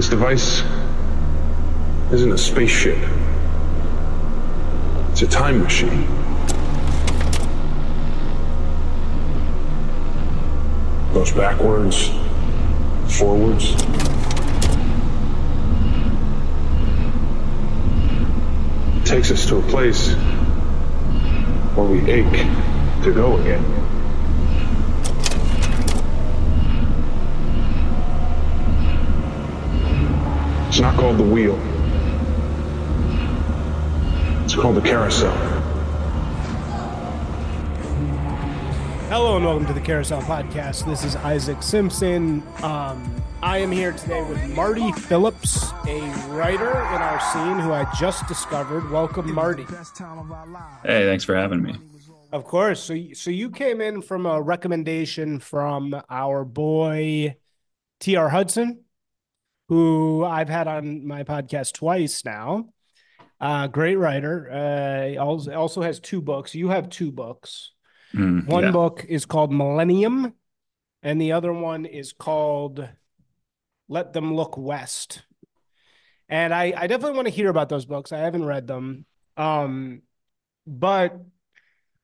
This device isn't a spaceship. It's a time machine. Goes backwards, forwards. It takes us to a place where we ache to go again. It's not called the wheel. It's called the carousel. Hello and welcome to the Carousel Podcast. This is Isaac Simpson. Um, I am here today with Marty Philips, a writer in our scene who I just discovered. Welcome, Marty. Hey, thanks for having me. Of course. So, so you came in from a recommendation from our boy T.R. Hudson, who I've had on my podcast twice now. Uh, great writer. Uh, also, has two books. You have two books. Mm, One yeah. book is called Millennium, and the other one is called Let Them Look West. And I, I definitely want to hear about those books. I haven't read them. Um, but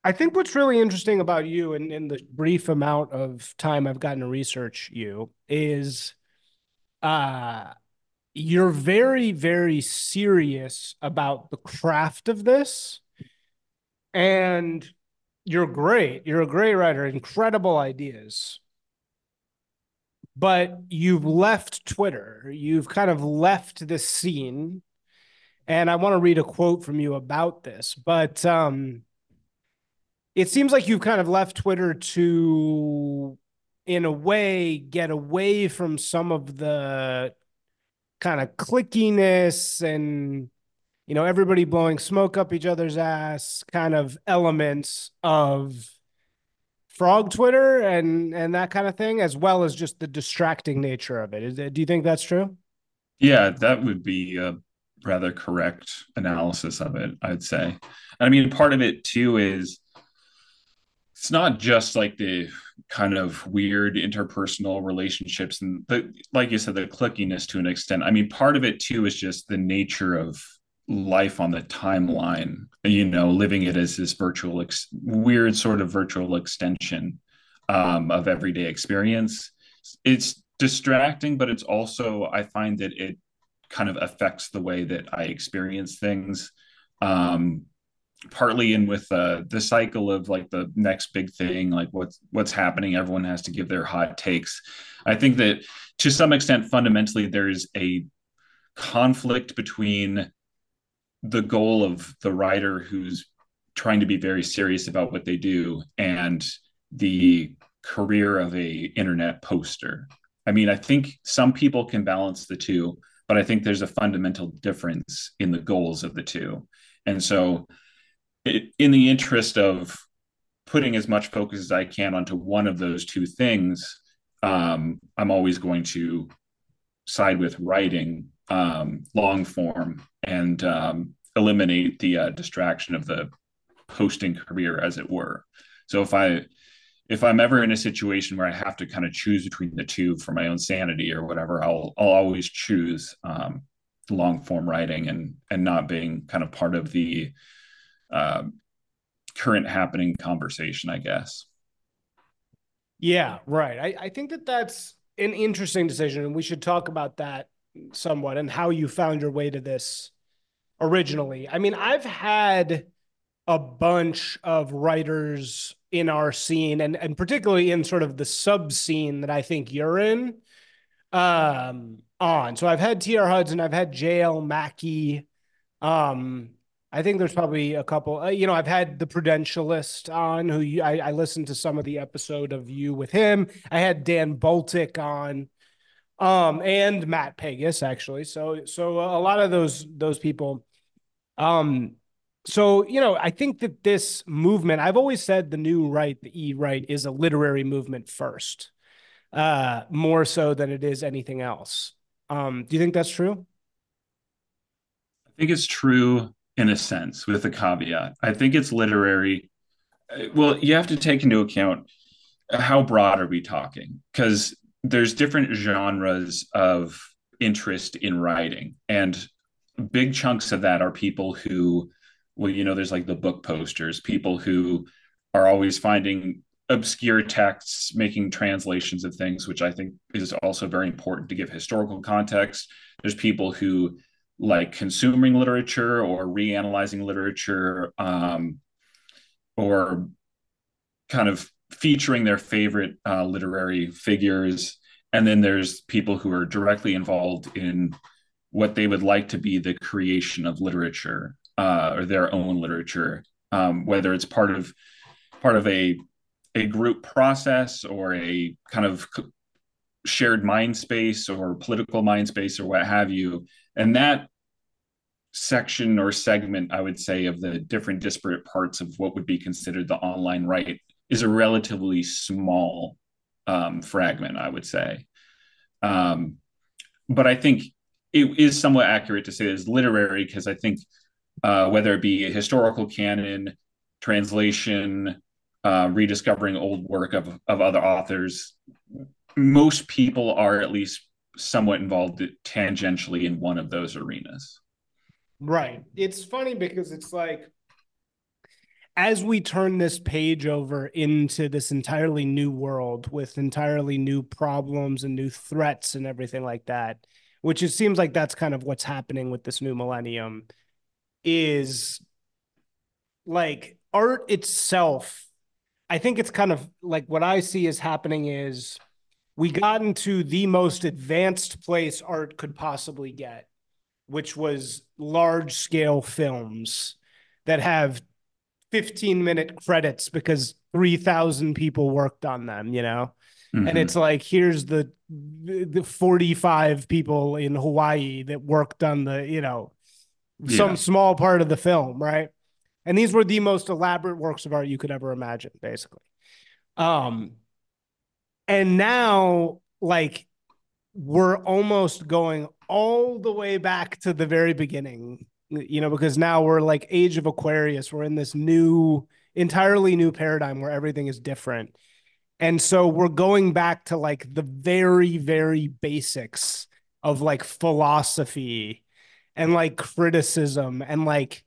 I think what's really interesting about you and in, the brief amount of time I've gotten to research you is uh you're very, very serious about the craft of this. And you're great. You're a great writer, incredible ideas. But you've left Twitter. You've kind of left this scene. And I want to read a quote from you about this. But um it seems like you've kind of left Twitter to in a way get away from some of the kind of clickiness and you know everybody blowing smoke up each other's ass kind of elements of frog twitter and and that kind of thing as well as just the distracting nature of it is do you think that's true Yeah, that would be a rather correct analysis of it, I'd say. I mean, part of it too is it's not just like the kind of weird interpersonal relationships and the like you said, the clickiness to an extent. I mean, part of it too is just the nature of life on the timeline, you know, living it as this virtual ex- weird sort of virtual extension um, of everyday experience. It's distracting, but it's also I find that it kind of affects the way that I experience things. Um, partly in with uh, the cycle of like the next big thing, like what's what's happening. Everyone has to give their hot takes. I think that to some extent, fundamentally, there's a conflict between the goal of the writer who's trying to be very serious about what they do and the career of a internet poster. I mean, I think some people can balance the two, but I think there's a fundamental difference in the goals of the two. And so, in the interest of putting as much focus as I can onto one of those two things, um, I'm always going to side with writing um, long form and um, eliminate the uh, distraction of the posting career, as it were. So if I if I'm ever in a situation where I have to kind of choose between the two for my own sanity or whatever, I'll I'll always choose um, long form writing and and not being kind of part of the uh, current happening conversation, I guess. yeah right I, I think that that's an interesting decision and we should talk about that somewhat and how you found your way to this originally i mean i've had a bunch of writers in our scene and and particularly in sort of the sub scene that I think you're in um on. So I've had TR Hudson, I've had JL Mackey. Um I think there's probably a couple uh, you know, I've had the Prudentialist on who you, I I listened to some of the episode of you with him. I had Dan Baltic on um and Matt Pegas actually. So so a lot of those those people um so, you know, I think that this movement, I've always said the new right, the E right, is a literary movement first, uh, more so than it is anything else. Um, do you think that's true? I think it's true in a sense, with a caveat. I think it's literary. Uh, Well, you have to take into account how broad are we talking? Because there's different genres of interest in writing and big chunks of that are people who well you know there's like the book posters people who are always finding obscure texts making translations of things which i think is also very important to give historical context there's people who like consuming literature or reanalyzing literature um, or kind of featuring their favorite uh, literary figures and then there's people who are directly involved in what they would like to be the creation of literature uh, or their own literature, um, whether it's part of part of a a group process or a kind of shared mind space or political mind space or what have you. And that section or segment, I would say, of the different disparate parts of what would be considered the online right is a relatively small um, fragment, I would say. Um, but I think it is somewhat accurate to say it's literary because I think uh, whether it be a historical canon, translation, uh, rediscovering old work of, of other authors, most people are at least somewhat involved tangentially in one of those arenas. Right. It's funny because it's like as we turn this page over into this entirely new world with entirely new problems and new threats and everything like that, which it seems like that's kind of what's happening with this new millennium, is like art itself. I think it's kind of like what I see is happening is we got into the most advanced place art could possibly get, which was large scale films that have 15 minute credits because 3000 people worked on them you know mm-hmm. and it's like here's the the 45 people in hawaii that worked on the you know some yeah. small part of the film right and these were the most elaborate works of art you could ever imagine basically um and now like we're almost going all the way back to the very beginning you know, because now we're like age of Aquarius. We're in this new, entirely new paradigm where everything is different. And so we're going back to like the very, very basics of like philosophy and like criticism and like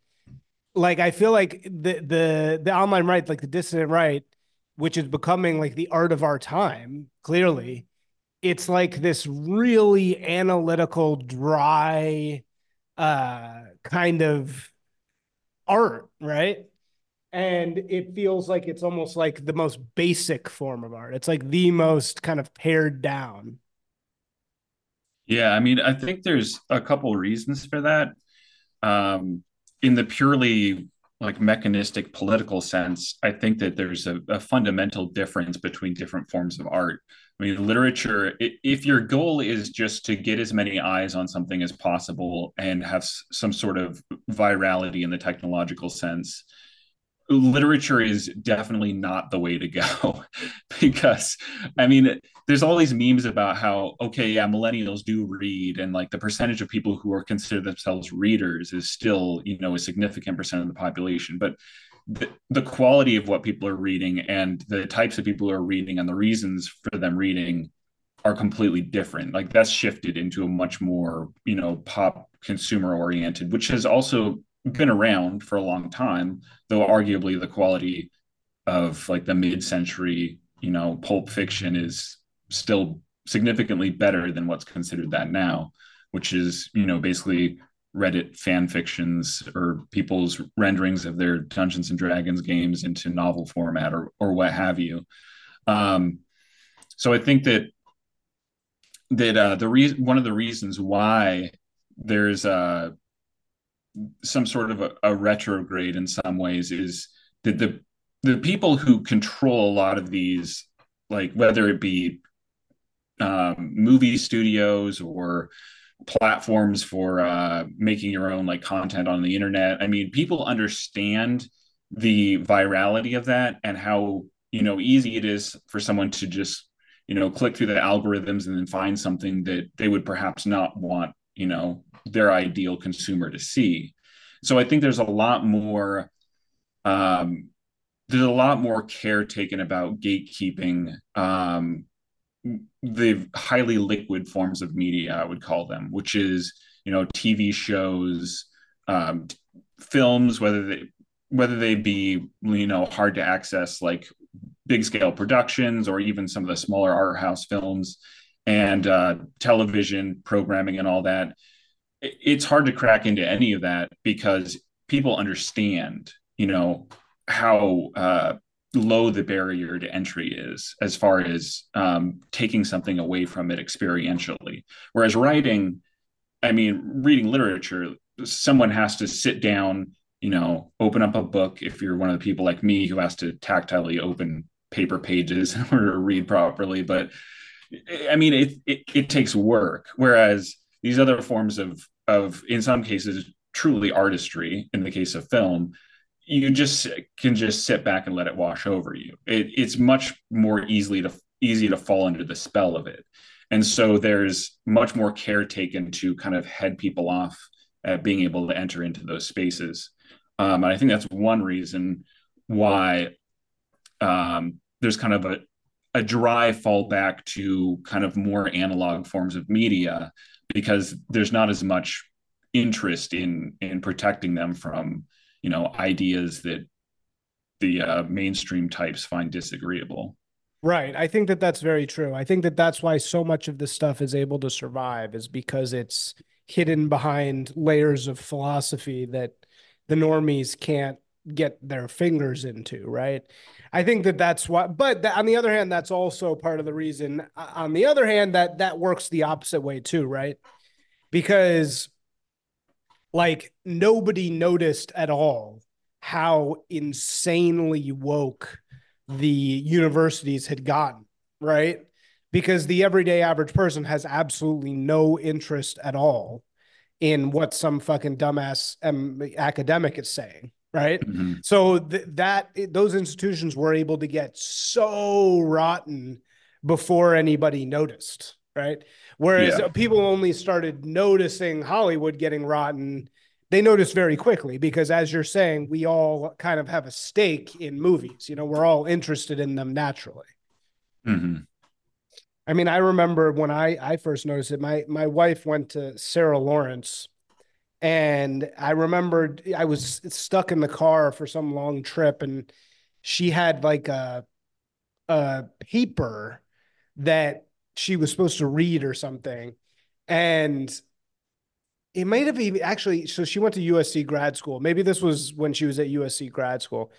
like I feel like the the the online right, like the dissident right, which is becoming like the art of our time, clearly, it's like this really analytical, dry, uh, kind of art, right? And it feels like it's almost like the most basic form of art. It's like the most kind of pared down. Yeah, I mean, I think there's a couple reasons for that. Um, in the purely like mechanistic political sense, I think that there's a, a fundamental difference between different forms of art. I mean, literature, if your goal is just to get as many eyes on something as possible and have some sort of virality in the technological sense, literature is definitely not the way to go because i mean there's all these memes about how okay yeah millennials do read and like the percentage of people who are consider themselves readers is still you know a significant percent of the population. But the, the quality of what people are reading and the types of people who are reading and the reasons for them reading are completely different. Like that's shifted into a much more you know pop consumer oriented which has also been around for a long time though arguably the quality of like the mid-century you know pulp fiction is still significantly better than what's considered that now which is you know basically Reddit fan fictions or people's renderings of their Dungeons and Dragons games into novel format or or what have you. Um, so I think that that uh, the reason one of the reasons why there's uh, some sort of a, a retrograde in some ways is that the the people who control a lot of these, like whether it be um, movie studios or platforms for uh, making your own like content on the internet. I mean, people understand the virality of that and how you know easy it is for someone to just you know click through the algorithms and then find something that they would perhaps not want you know their ideal consumer to see. So I think there's a lot more. Um, there's a lot more care taken about gatekeeping um, the highly liquid forms of media i would call them which is you know tv shows um, films whether they whether they be you know hard to access like big scale productions or even some of the smaller art house films and uh, television programming and all that it's hard to crack into any of that because people understand you know how uh, low the barrier to entry is as far as um, taking something away from it experientially. Whereas writing, I mean, reading literature, someone has to sit down, you know, open up a book. If you're one of the people like me who has to tactilely open paper pages in order to read properly, but I mean, it, it, it takes work. Whereas these other forms of of in some cases truly artistry, in the case of film, you just can just sit back and let it wash over you. It, it's much more easily to easy to fall under the spell of it, and so there's much more care taken to kind of head people off at being able to enter into those spaces. Um, and I think that's one reason why um, there's kind of a a dry fallback to kind of more analog forms of media because there's not as much interest in in protecting them from you know ideas that the uh, mainstream types find disagreeable. Right. I think that that's very true. I think that that's why so much of this stuff is able to survive is because it's hidden behind layers of philosophy that the normies can't get their fingers into right? I think that that's what but on the other hand that's also part of the reason on the other hand that that works the opposite way too right? Because like nobody noticed at all how insanely woke the universities had gotten, right? Because the everyday average person has absolutely no interest at all in what some fucking dumbass um, academic is saying, right? Mm-hmm. So th- that those institutions were able to get so rotten before anybody noticed, right? Whereas yeah. people only started noticing Hollywood getting rotten. They noticed very quickly because, as you're saying, we all kind of have a stake in movies. You know, we're all interested in them naturally. Mm-hmm. I mean, I remember when I I first noticed it. My my wife went to Sarah Lawrence, and I remembered I was stuck in the car for some long trip, and she had like a a paper that she was supposed to read or something. And it might have even actually, so she went to USC grad school. Maybe this was when she was at USC grad school.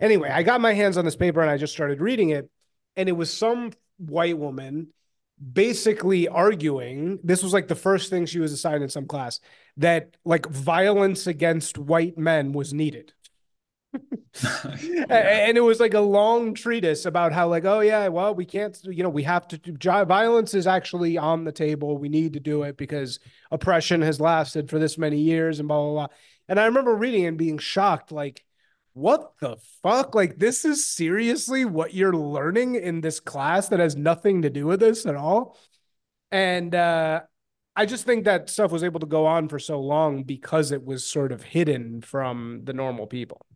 Anyway, I got my hands on this paper and I just started reading it. And it was some white woman basically arguing this was like the first thing she was assigned in some class that like violence against white men was needed yeah. and it was like a long treatise about how like oh yeah well we can't you know we have to do violence is actually on the table we need to do it because oppression has lasted for this many years and blah blah blah and i remember reading and being shocked like what the fuck like this is seriously what you're learning in this class that has nothing to do with this at all and uh I just think that stuff was able to go on for so long because it was sort of hidden from the normal people.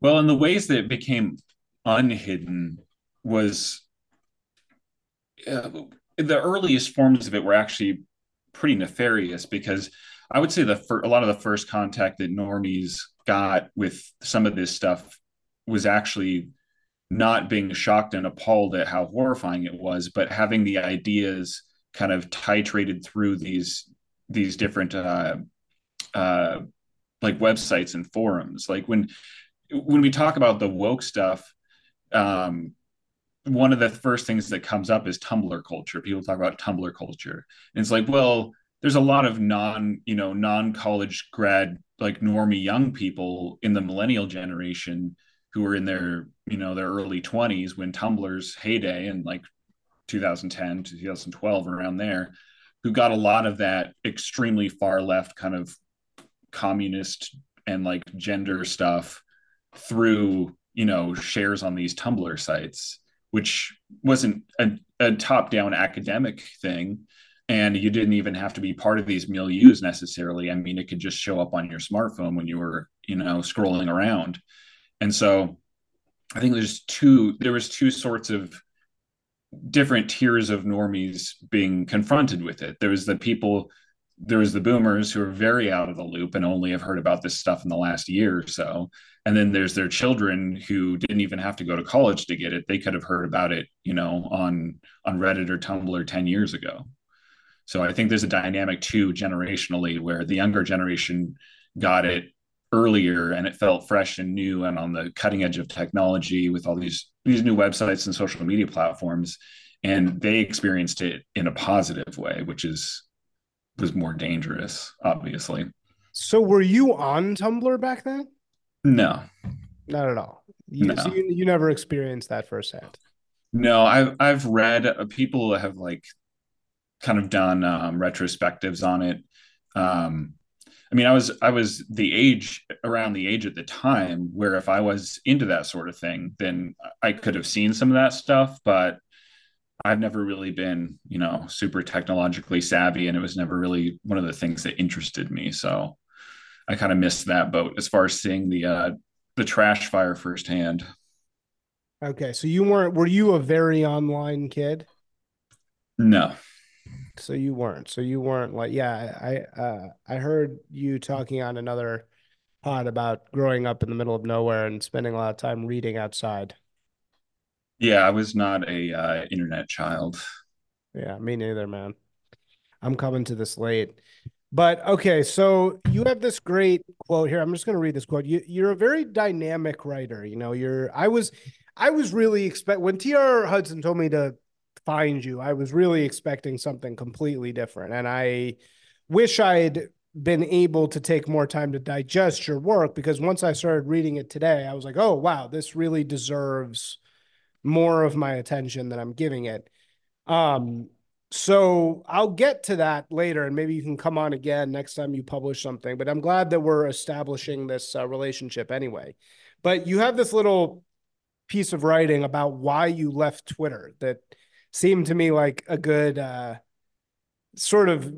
Well, in the ways that it became unhidden was uh, the earliest forms of it were actually pretty nefarious because I would say the fir- a lot of the first contact that normies got with some of this stuff was actually not being shocked and appalled at how horrifying it was, but having the ideas kind of titrated through these these different uh, uh, like websites and forums. Like when when we talk about the woke stuff, um, one of the first things that comes up is Tumblr culture. People talk about Tumblr culture. And it's like, well, there's a lot of non, you know, non-college grad, like normie young people in the millennial generation who were in their, you know, their early 20s when Tumblr's heyday and like 2010 to 2012 around there, who got a lot of that extremely far left kind of communist and like gender stuff through you know shares on these tumblr sites which wasn't a, a top-down academic thing. And you didn't even have to be part of these milieus necessarily. I mean it could just show up on your smartphone when you were you know scrolling around. And so i think there's two there was two sorts of different tiers of normies being confronted with it. There was the people, there was the boomers who are very out of the loop and only have heard about this stuff in the last year or so. And then there's their children who didn't even have to go to college to get it. They could have heard about it, you know, on on Reddit or Tumblr 10 years ago. So I think there's a dynamic too generationally where the younger generation got it earlier and it felt fresh and new and on the cutting edge of technology with all these these new websites and social media platforms and they experienced it in a positive way which is was more dangerous obviously. So were you on tumblr back then? No. Not at all. You, No. so you, you never experienced that firsthand? No i've i've read uh, people have like kind of done um, retrospectives on it. Um I mean, I was I was the age around the age at the time where if I was into that sort of thing, then I could have seen some of that stuff, but I've never really been, you know, super technologically savvy and it was never really one of the things that interested me. So I kind of missed that boat as far as seeing the uh the trash fire firsthand. okay so you weren't were you a very online kid No. So you weren't. So you weren't like, yeah, I uh I heard you talking on another pod about growing up in the middle of nowhere and spending a lot of time reading outside. Yeah, I was not a uh internet child. Yeah, me neither, man. I'm coming to this late. But okay, so you have this great quote here. I'm just going to read this quote. You you're a very dynamic writer, you know. You're I was I was really expect when TR Hudson told me to find you, I was really expecting something completely different. And I wish I'd been able to take more time to digest your work because once I started reading it today, I was like, "Oh, wow, this really deserves more of my attention than I'm giving it." Um, so I'll get to that later, and maybe you can come on again next time you publish something. But I'm glad that we're establishing this uh, relationship anyway. But you have this little piece of writing about why you left Twitter that seemed to me like a good uh, sort of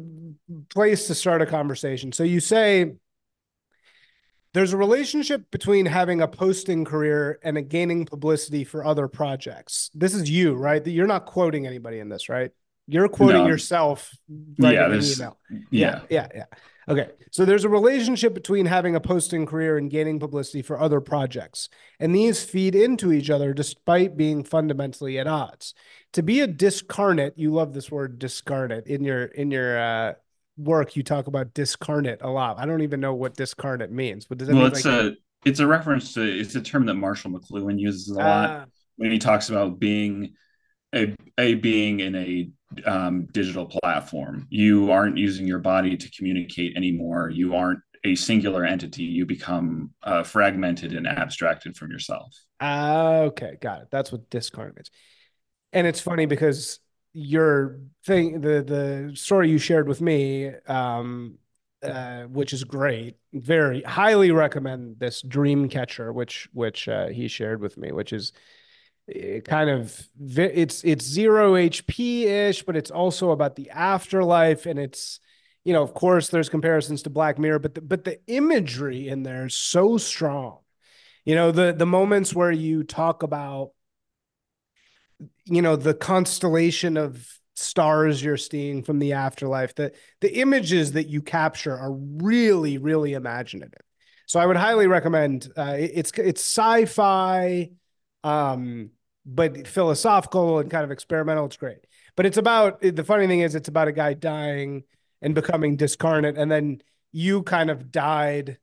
place to start a conversation. So you say there's a relationship between having a posting career and a gaining publicity for other projects. This is you, right? You're not quoting anybody in this, right? You're quoting No. yourself Yeah, an email. yeah. Yeah, yeah. Okay. So there's a relationship between having a posting career and gaining publicity for other projects. And these feed into each other despite being fundamentally at odds. To be a discarnate, you love this word discarnate in your in your uh work you talk about discarnate a lot. I don't even know what discarnate means. But does that Well, mean it's like a it's a reference to it's a term that Marshall McLuhan uses a lot. Ah, when he talks about being a a being in a um, digital platform. You aren't using your body to communicate anymore. You aren't a singular entity. You become uh, fragmented and abstracted from yourself. Ah, okay, got it. That's what discarnate means. And it's funny because your thing, the the story you shared with me, um, uh, which is great, very highly recommend this Dream Catcher, which which uh, he shared with me, which is eh, kind of it's it's zero HP ish, but it's also about the afterlife, and it's you know, of course, there's comparisons to Black Mirror, but the, but the imagery in there is so strong. You know, the the moments where you talk about you know the constellation of stars you're seeing from the afterlife the the images that you capture are really really imaginative. So i would highly recommend uh, it- it's it's sci-fi um but philosophical and kind of experimental. It's great. But it's about the funny thing is it's about a guy dying and becoming discarnate and then you kind of died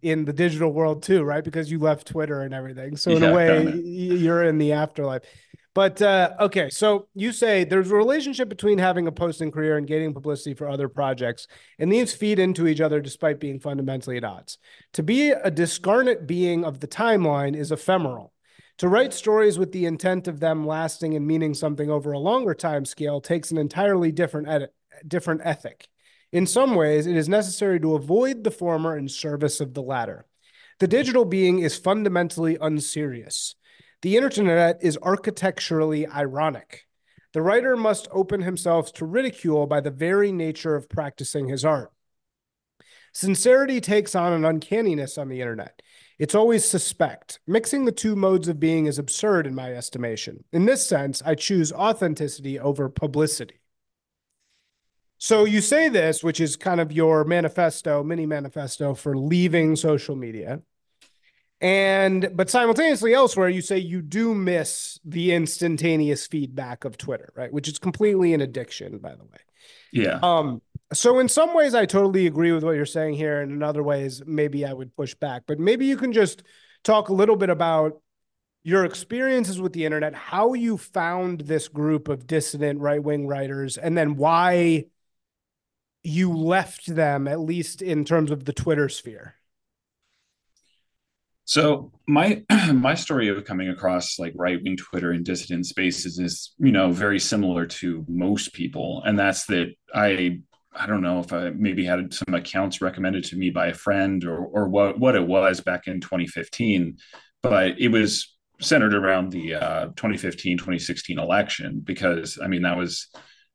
in the digital world too right? Because you left twitter and everything. So in Yeah, a way you're in the afterlife but uh, okay, so you say there's a relationship between having a posting career and gaining publicity for other projects, and these feed into each other despite being fundamentally at odds. To be a discarnate being of the timeline is ephemeral. To write stories with the intent of them lasting and meaning something over a longer time scale takes an entirely different edit, different ethic. In some ways, it is necessary to avoid the former in service of the latter. The digital being is fundamentally unserious. The internet is architecturally ironic. The writer must open himself to ridicule by the very nature of practicing his art. Sincerity takes on an uncanniness on the internet. It's always suspect. Mixing the two modes of being is absurd in my estimation. In this sense, I choose authenticity over publicity. So you say this, which is kind of your manifesto, mini manifesto for leaving social media. And but simultaneously elsewhere, you say you do miss the instantaneous feedback of Twitter, right? Which is completely an addiction, by the way. Yeah. Um, so in some ways I totally agree with what you're saying here. And in other ways, maybe I would push back. But maybe you can just talk a little bit about your experiences with the internet, how you found this group of dissident right-wing writers, and then why you left them, at least in terms of the Twitter sphere. So my my story of coming across like right wing Twitter and dissident spaces is you know very similar to most people, and that's that I I don't know if I maybe had some accounts recommended to me by a friend or or what what it was back in 2015, but it was centered around the uh, 2015 2016 election because I mean that was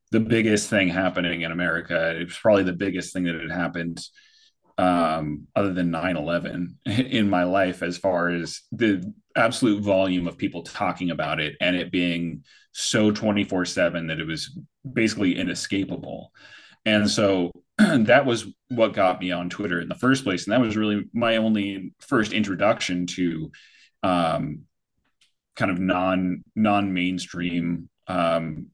the biggest thing happening in America. It was probably the biggest thing that had happened um, other than 9-11 in my life as far as the absolute volume of people talking about it and it being so 24-7 that it was basically inescapable. And so that was what got me on twitter in the first place. And that was really my only first introduction to um, kind of non non mainstream um,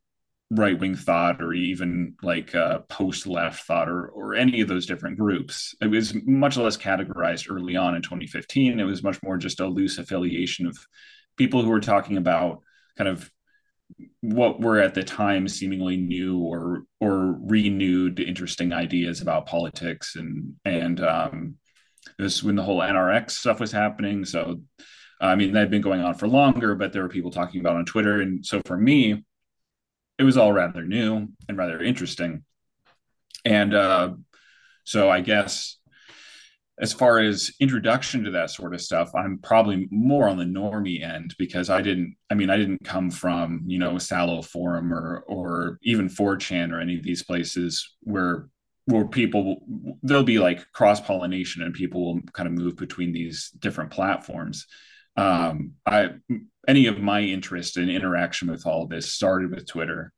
right wing thought or even like uh, post left thought or or any of those different groups. It was much less categorized early on in 2015. It was much more just a loose affiliation of people who were talking about kind of what were at the time seemingly new or or renewed interesting ideas about politics and and um, this when the whole NRX stuff was happening. So I mean that had been going on for longer, but there were people talking about on Twitter, and so for me it was all rather new and rather interesting. And uh, so I guess as far as introduction to that sort of stuff, I'm probably more on the normie end because I didn't, I mean, I didn't come from, you know, a Sallow Forum or, or even 4chan or any of these places where, where people, there'll be like cross pollination and people will kind of move between these different platforms. Um, I, any of my interest and in interaction with all this started with Twitter.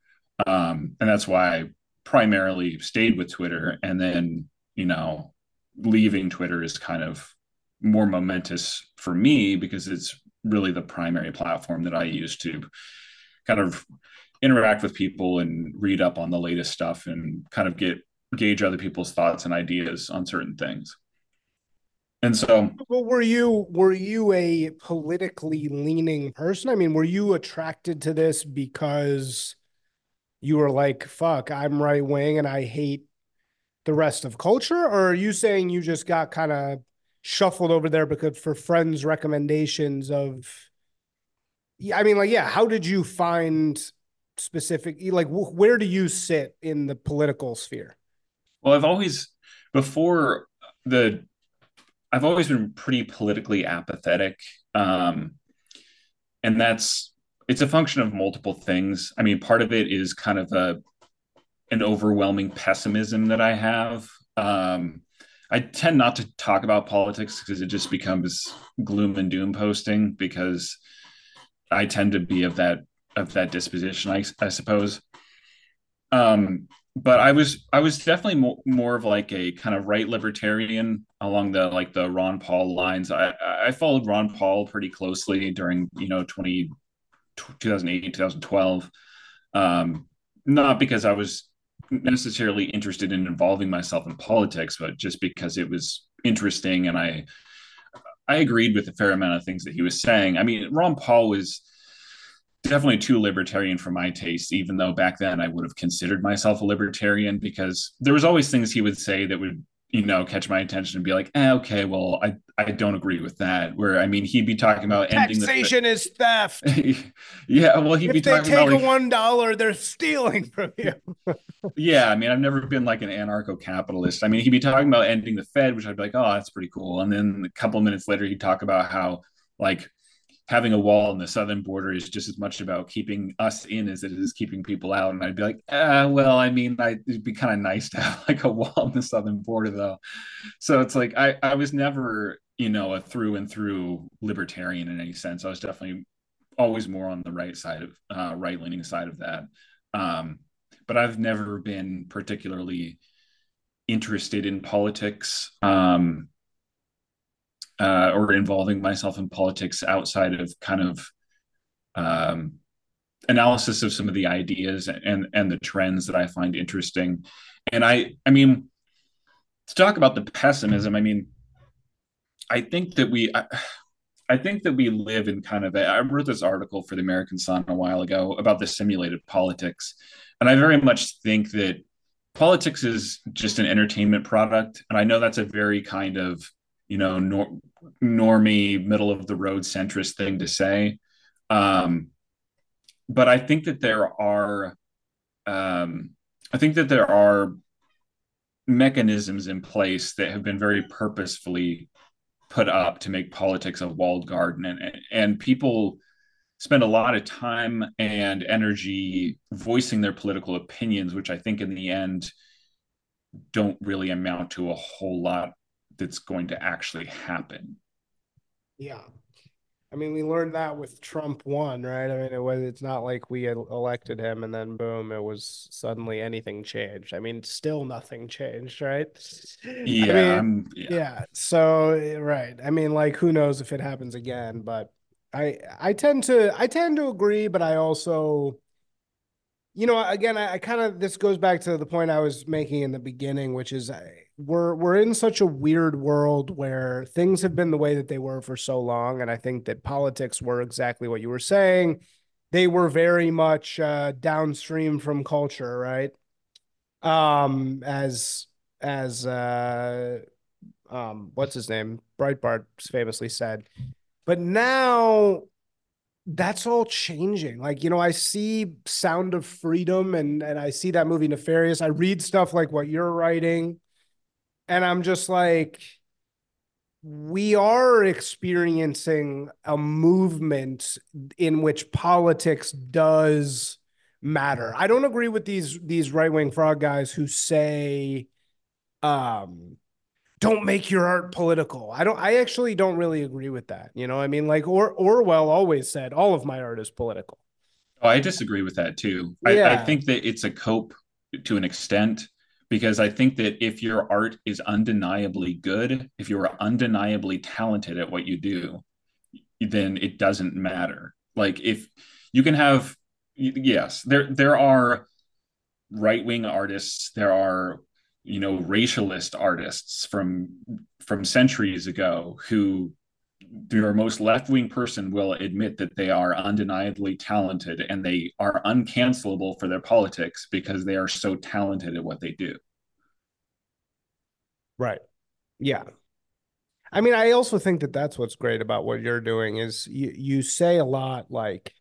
Um, and that's why I primarily stayed with Twitter. And then, you know, leaving Twitter is kind of more momentous for me because it's really the primary platform that I use to kind of interact with people and read up on the latest stuff and kind of get gauge other people's thoughts and ideas on certain things. And so, well, were you were you a politically leaning person? I mean, were you attracted to this because you were like, "Fuck, I'm right wing and I hate the rest of culture," or are you saying you just got kind of shuffled over there because for friends' recommendations of? Yeah, I mean, like, yeah. How did you find specific? Like, where do you sit in the political sphere? Well, I've always before the I've always been pretty politically apathetic. Um, and that's it's a function of multiple things. I mean, part of it is kind of a an overwhelming pessimism that I have. Um, I tend not to talk about politics because it just becomes gloom and doom posting because I tend to be of that of that disposition, I, I suppose. Um, but I was I was definitely more, more of like a kind of right libertarian along the like the Ron Paul lines. I I followed Ron Paul pretty closely during you know 20, 2008 2012. Um, not because I was necessarily interested in involving myself in politics, but just because it was interesting and I I agreed with a fair amount of things that he was saying. I mean, Ron Paul was definitely too libertarian for my taste even though back then i would have considered myself a libertarian because there was always things he would say that would you know catch my attention and be like eh, okay well i i don't agree with that. Where i mean he'd be talking about taxation ending the, is theft. Yeah well he'd if be they talking take about a like, one dollar they're stealing from you. Yeah i mean i've never been like an anarcho-capitalist. I mean he'd be talking about ending the fed which i'd be like oh that's pretty cool. And then a couple minutes later he'd talk about how like having a wall on the southern border is just as much about keeping us in as it is keeping people out. And I'd be like, ah, well, I mean, I, it'd be kind of nice to have like a wall on the southern border, though. So it's like I, I was never you know, a through and through libertarian in any sense. I was definitely always more on the right side of uh, right leaning side of that. Um, but I've never been particularly interested in politics um, uh, or involving myself in politics outside of kind of um, analysis of some of the ideas and and the trends that I find interesting. And I I mean to talk about the pessimism, I mean I think that we I, I think that we live in kind of a, I wrote this article for the American Sun a while ago about the simulated politics. And I very much think that politics is just an entertainment product. And I know that's a very kind of, you know, nor- normie, middle of the road centrist thing to say. Um, but I think that there are, um, I think that there are mechanisms in place that have been very purposefully put up to make politics a walled garden and and people spend a lot of time and energy voicing their political opinions which i think in the end don't really amount to a whole lot that's going to actually happen yeah I mean, we learned that with Trump one, right? I mean, it was it's not like we elected him and then boom, it was suddenly anything changed. I mean, still nothing changed, right? Yeah, I mean, yeah. yeah. So right. I mean, like who knows if it happens again, but I I tend to I tend to agree, but I also you know, again, I, I kind of this goes back to the point I was making in the beginning, which is I, we're we're in such a weird world where things have been the way that they were for so long, and I think that politics were exactly what you were saying. They were very much uh, downstream from culture, right? Um, as as uh, um, what's his name? Breitbart famously said. But now that's all changing. Like, you know, I see Sound of Freedom and and I see that movie Nefarious. I read stuff like what you're writing, and I'm just like, we are experiencing a movement in which politics does matter. I don't agree with these these right-wing frog guys who say um don't make your art political. I don't I actually don't really agree with that. You know, I mean like or Orwell always said all of my art is political. Oh, I disagree with that too. Yeah. I, I think that it's a cope to an extent because I think that if your art is undeniably good, if you're undeniably talented at what you do, then it doesn't matter. Like if you can have yes, there there are right-wing artists, there are you know racialist artists from from centuries ago who your most left-wing person will admit that they are undeniably talented and they are uncancelable for their politics because they are so talented at what they do. Right. Yeah. I mean i also think that that's what's great about what you're doing is you you say a lot like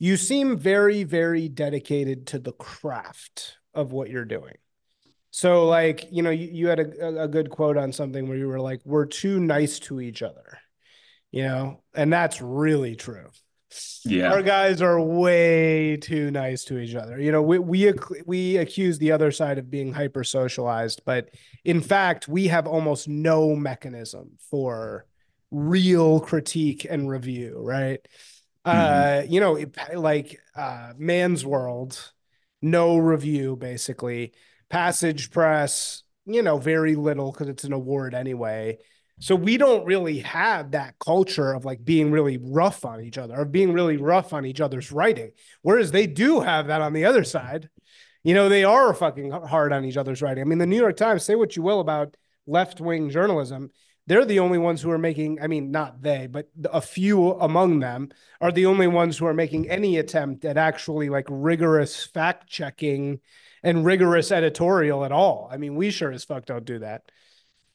you seem very very dedicated to the craft of what you're doing. So like, you know, you, you had a, a good quote on something where you were like, we're too nice to each other, you know, and that's really true. Yeah. Our guys are way too nice to each other. You know, we we we accuse the other side of being hyper socialized, but in fact, we have almost no mechanism for real critique and review, right? Mm-hmm. Uh, you know, like uh Man's World, no review basically passage press, you know, very little because it's an award anyway. So we don't really have that culture of like being really rough on each other, of being really rough on each other's writing. Whereas they do have that on the other side. You know, they are fucking hard on each other's writing. I mean, the New York Times, say what you will about left wing journalism, they're the only ones who are making, I mean, not they, but a few among them are the only ones who are making any attempt at actually like rigorous fact checking and rigorous editorial at all. I mean, we sure as fuck don't do that.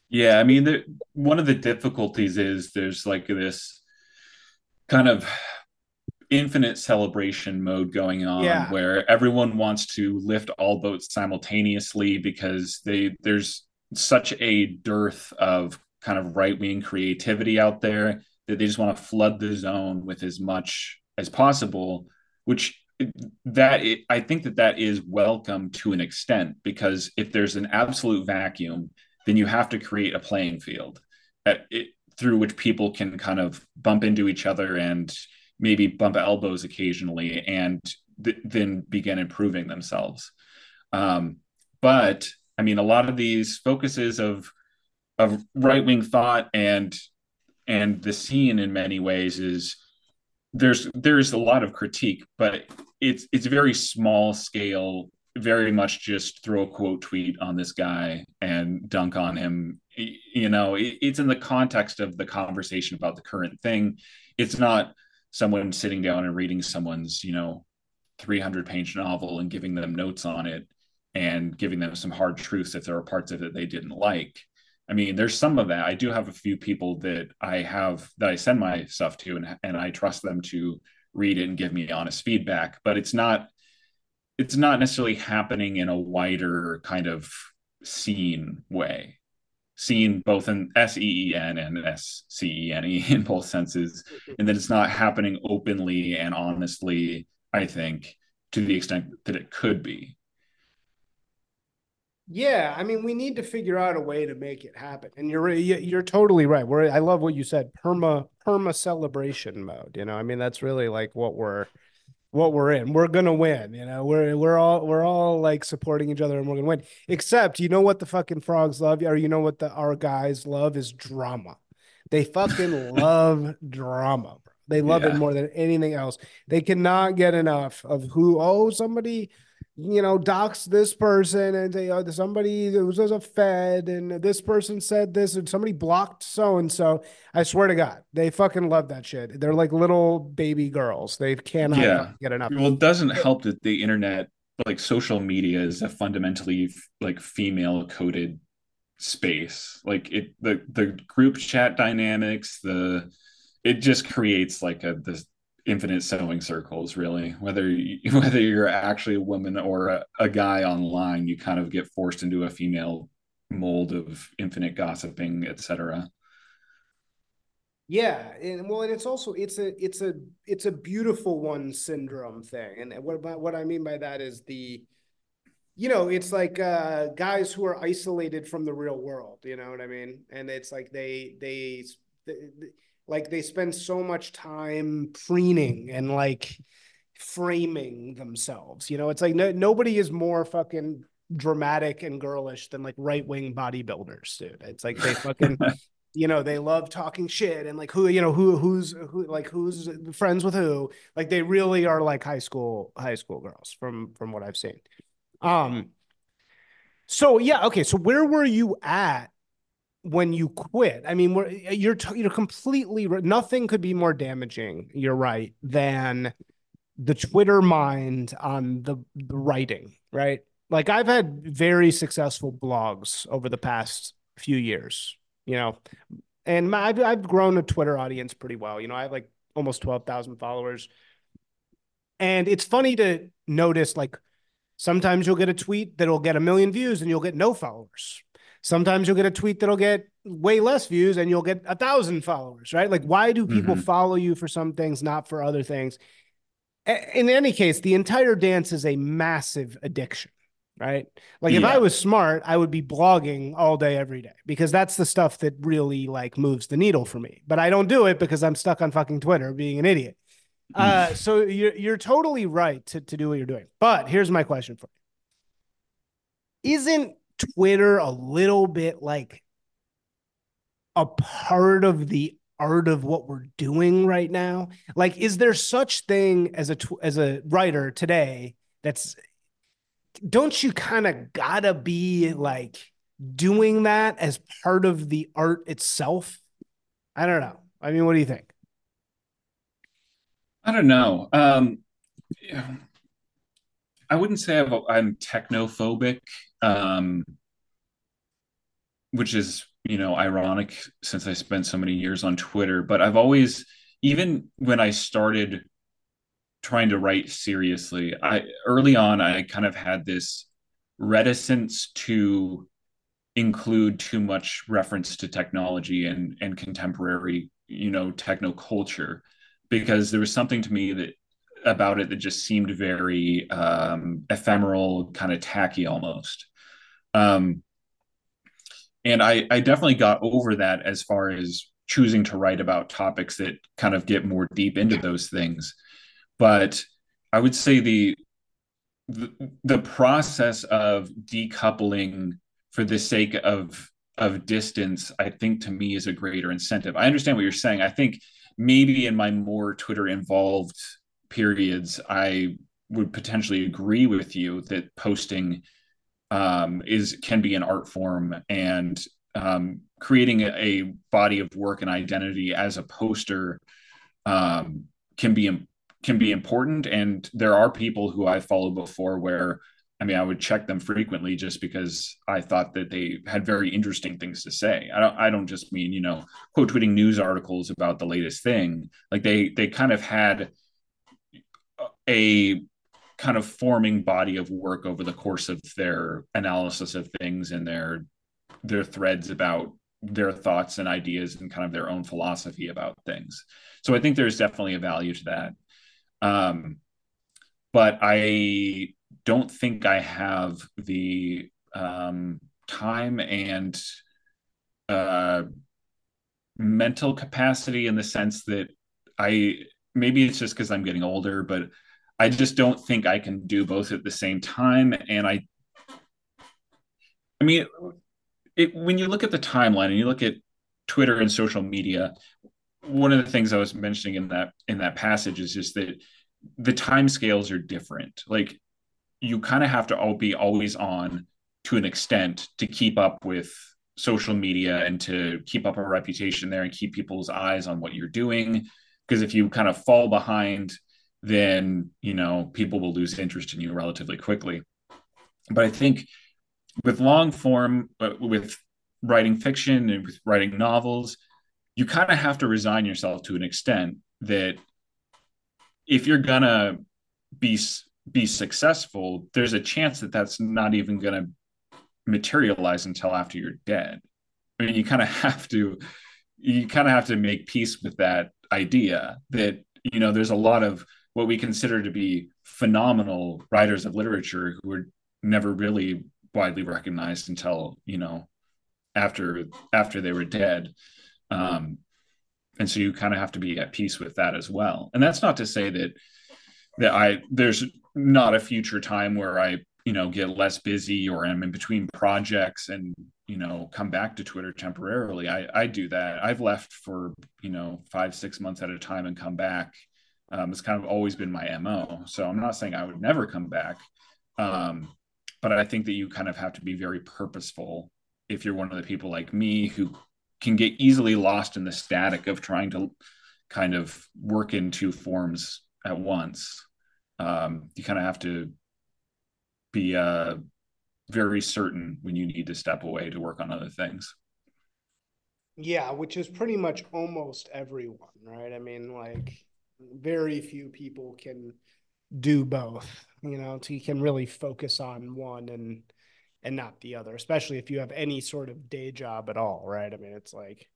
Yeah, I mean, the, one of the difficulties is there's like this kind of infinite celebration mode going on yeah. where everyone wants to lift all boats simultaneously because they there's such a dearth of kind of right-wing creativity out there that they just want to flood the zone with as much as possible which that it, I think that that is welcome to an extent because if there's an absolute vacuum, then you have to create a playing field. It, through which people can kind of bump into each other and maybe bump elbows occasionally and th- then begin improving themselves. Um, but I mean, a lot of these focuses of of right wing thought and and the scene in many ways is there's there's a lot of critique, but it's it's very small scale, very much just throw a quote tweet on this guy and dunk on him. You know, it's in the context of the conversation about the current thing. It's not someone sitting down and reading someone's you know 300 page novel and giving them notes on it and giving them some hard truths if there are parts of it they didn't like. I mean, there's some of that. I do have a few people that I have that I send my stuff to and and I trust them to read it and give me honest feedback, but it's not it's not necessarily happening in a wider kind of scene way. Seen both in S E E N and S C E N E in both senses, mm-hmm. and that it's not happening openly and honestly, I think, to the extent that it could be. Yeah, I mean, we need to figure out a way to make it happen. And you're you're totally right. We're I love what you said, perma perma celebration mode. You know, I mean, that's really like what we're what we're in. We're gonna win. You know, we're we're all we're all like supporting each other, and we're gonna win. Except, you know what the fucking frogs love, or you know what the our guys love is drama. They fucking love drama. Bro. They love yeah. it more than anything else. They cannot get enough of who. Oh, somebody you know, dox this person and say, oh, somebody was a Fed and this person said this and somebody blocked so and so. I swear to God, they fucking love that shit. They're like little baby girls. They cannot yeah. get enough. Well, it doesn't help that the internet, like social media, is a fundamentally like female coded space. Like it, the the group chat dynamics, the it just creates like a this infinite sewing circles really. Whether you, whether you're actually a woman or a, a, guy online you kind of get forced into a female mold of infinite gossiping etc yeah and well and it's also it's a it's a it's a beautiful one syndrome thing and what about what i mean by that is the you know it's like uh guys who are isolated from the real world you know what i mean? And it's like they they, they like they spend so much time preening and like framing themselves. You know, it's like no, nobody is more fucking dramatic and girlish than like right wing bodybuilders, dude. It's like they fucking. you know they love talking shit and like who you know who who's who like who's friends with who like they really are like high school high school girls from from what i've seen um so yeah okay so where were you at when you quit. I mean, we're, eh, you're t- you're completely nothing could be more damaging. You're right than the Twitter mind on the, the writing, right? Like I've had very successful blogs over the past few years, you know, and my, I've I've grown a Twitter audience pretty well. You know, I have like almost twelve thousand followers, and it's funny to notice like sometimes you'll get a tweet that'll get a million views and you'll get no followers Sometimes you'll get a tweet that'll get way less views and you'll get a thousand followers, right? Like, why do people mm-hmm. follow you for some things, not for other things? In any case, the entire dance is a massive addiction, right? Like, yeah. if I was smart, I would be blogging all day, every day, because that's the stuff that really like moves the needle for me. But I don't do it because I'm stuck on fucking Twitter being an idiot. Mm. Uh, so you're you're totally right to, to do what you're doing. But here's my question for you. Isn't Twitter a little bit like a part of the art of what we're doing right now? Like, is there such thing as a as a writer today that's don't you kind of gotta be like doing that as part of the art itself? I don't know. I mean, what do you think? I don't know. Um, yeah. I wouldn't say i am technophobic, um, which is you know ironic since I spent so many years on Twitter. But I've always, even when I started trying to write seriously, I early on I kind of had this reticence to include too much reference to technology and and contemporary you know techno culture because there was something to me that about it that just seemed very um, ephemeral, kind of tacky almost. Um, and I, I definitely got over that as far as choosing to write about topics that kind of get more deep into those things. But I would say the the, the process of decoupling for the sake of of distance, I think to me is a greater incentive. I understand what you're saying. I think maybe in my more Twitter involved periods, I would potentially agree with you that posting um, is can be an art form and um, creating a, body of work and identity as a poster um, can be can be important. And there are people who I followed before where I mean I would check them frequently just because I thought that they had very interesting things to say. I don't I don't just mean you know quote tweeting news articles about the latest thing. Like they they kind of had a kind of forming body of work over the course of their analysis of things and their their threads about their thoughts and ideas and kind of their own philosophy about things. So I think there's definitely a value to that. Um, but I don't think I have the um, time and uh, mental capacity in the sense that I maybe it's just because I'm getting older, but I just don't think I can do both at the same time. And I, I mean, it, when you look at the timeline and you look at Twitter and social media, one of the things I was mentioning in that in that passage is just that the time scales are different. Like you kind of have to all be always on to an extent to keep up with social media and to keep up a reputation there and keep people's eyes on what you're doing. Because if you kind of fall behind then you know people will lose interest in you relatively quickly. But i think with long form uh, with writing fiction and with writing novels you kind of have to resign yourself to an extent that if you're gonna be be successful there's a chance that that's not even gonna materialize until after you're dead. I mean you kind of have to you kind of have to make peace with that idea that you know there's a lot of what we consider to be phenomenal writers of literature who were never really widely recognized until you know after after they were dead. Um, and so you kind of have to be at peace with that as well. And that's not to say that that i there's not a future time where i you know get less busy or i'm in between projects and you know come back to twitter temporarily. I i do that. I've left for you know five six months at a time and come back um, it's kind of always been my mo. So I'm not saying I would never come back, um, but I think that you kind of have to be very purposeful if you're one of the people like me who can get easily lost in the static of trying to kind of work in two forms at once. Um, you kind of have to be uh, very certain when you need to step away to work on other things. Yeah, which is pretty much almost everyone, right? I mean, like very few people can do both you know so you can really focus on one and and not the other especially if you have any sort of day job at all right? I mean it's like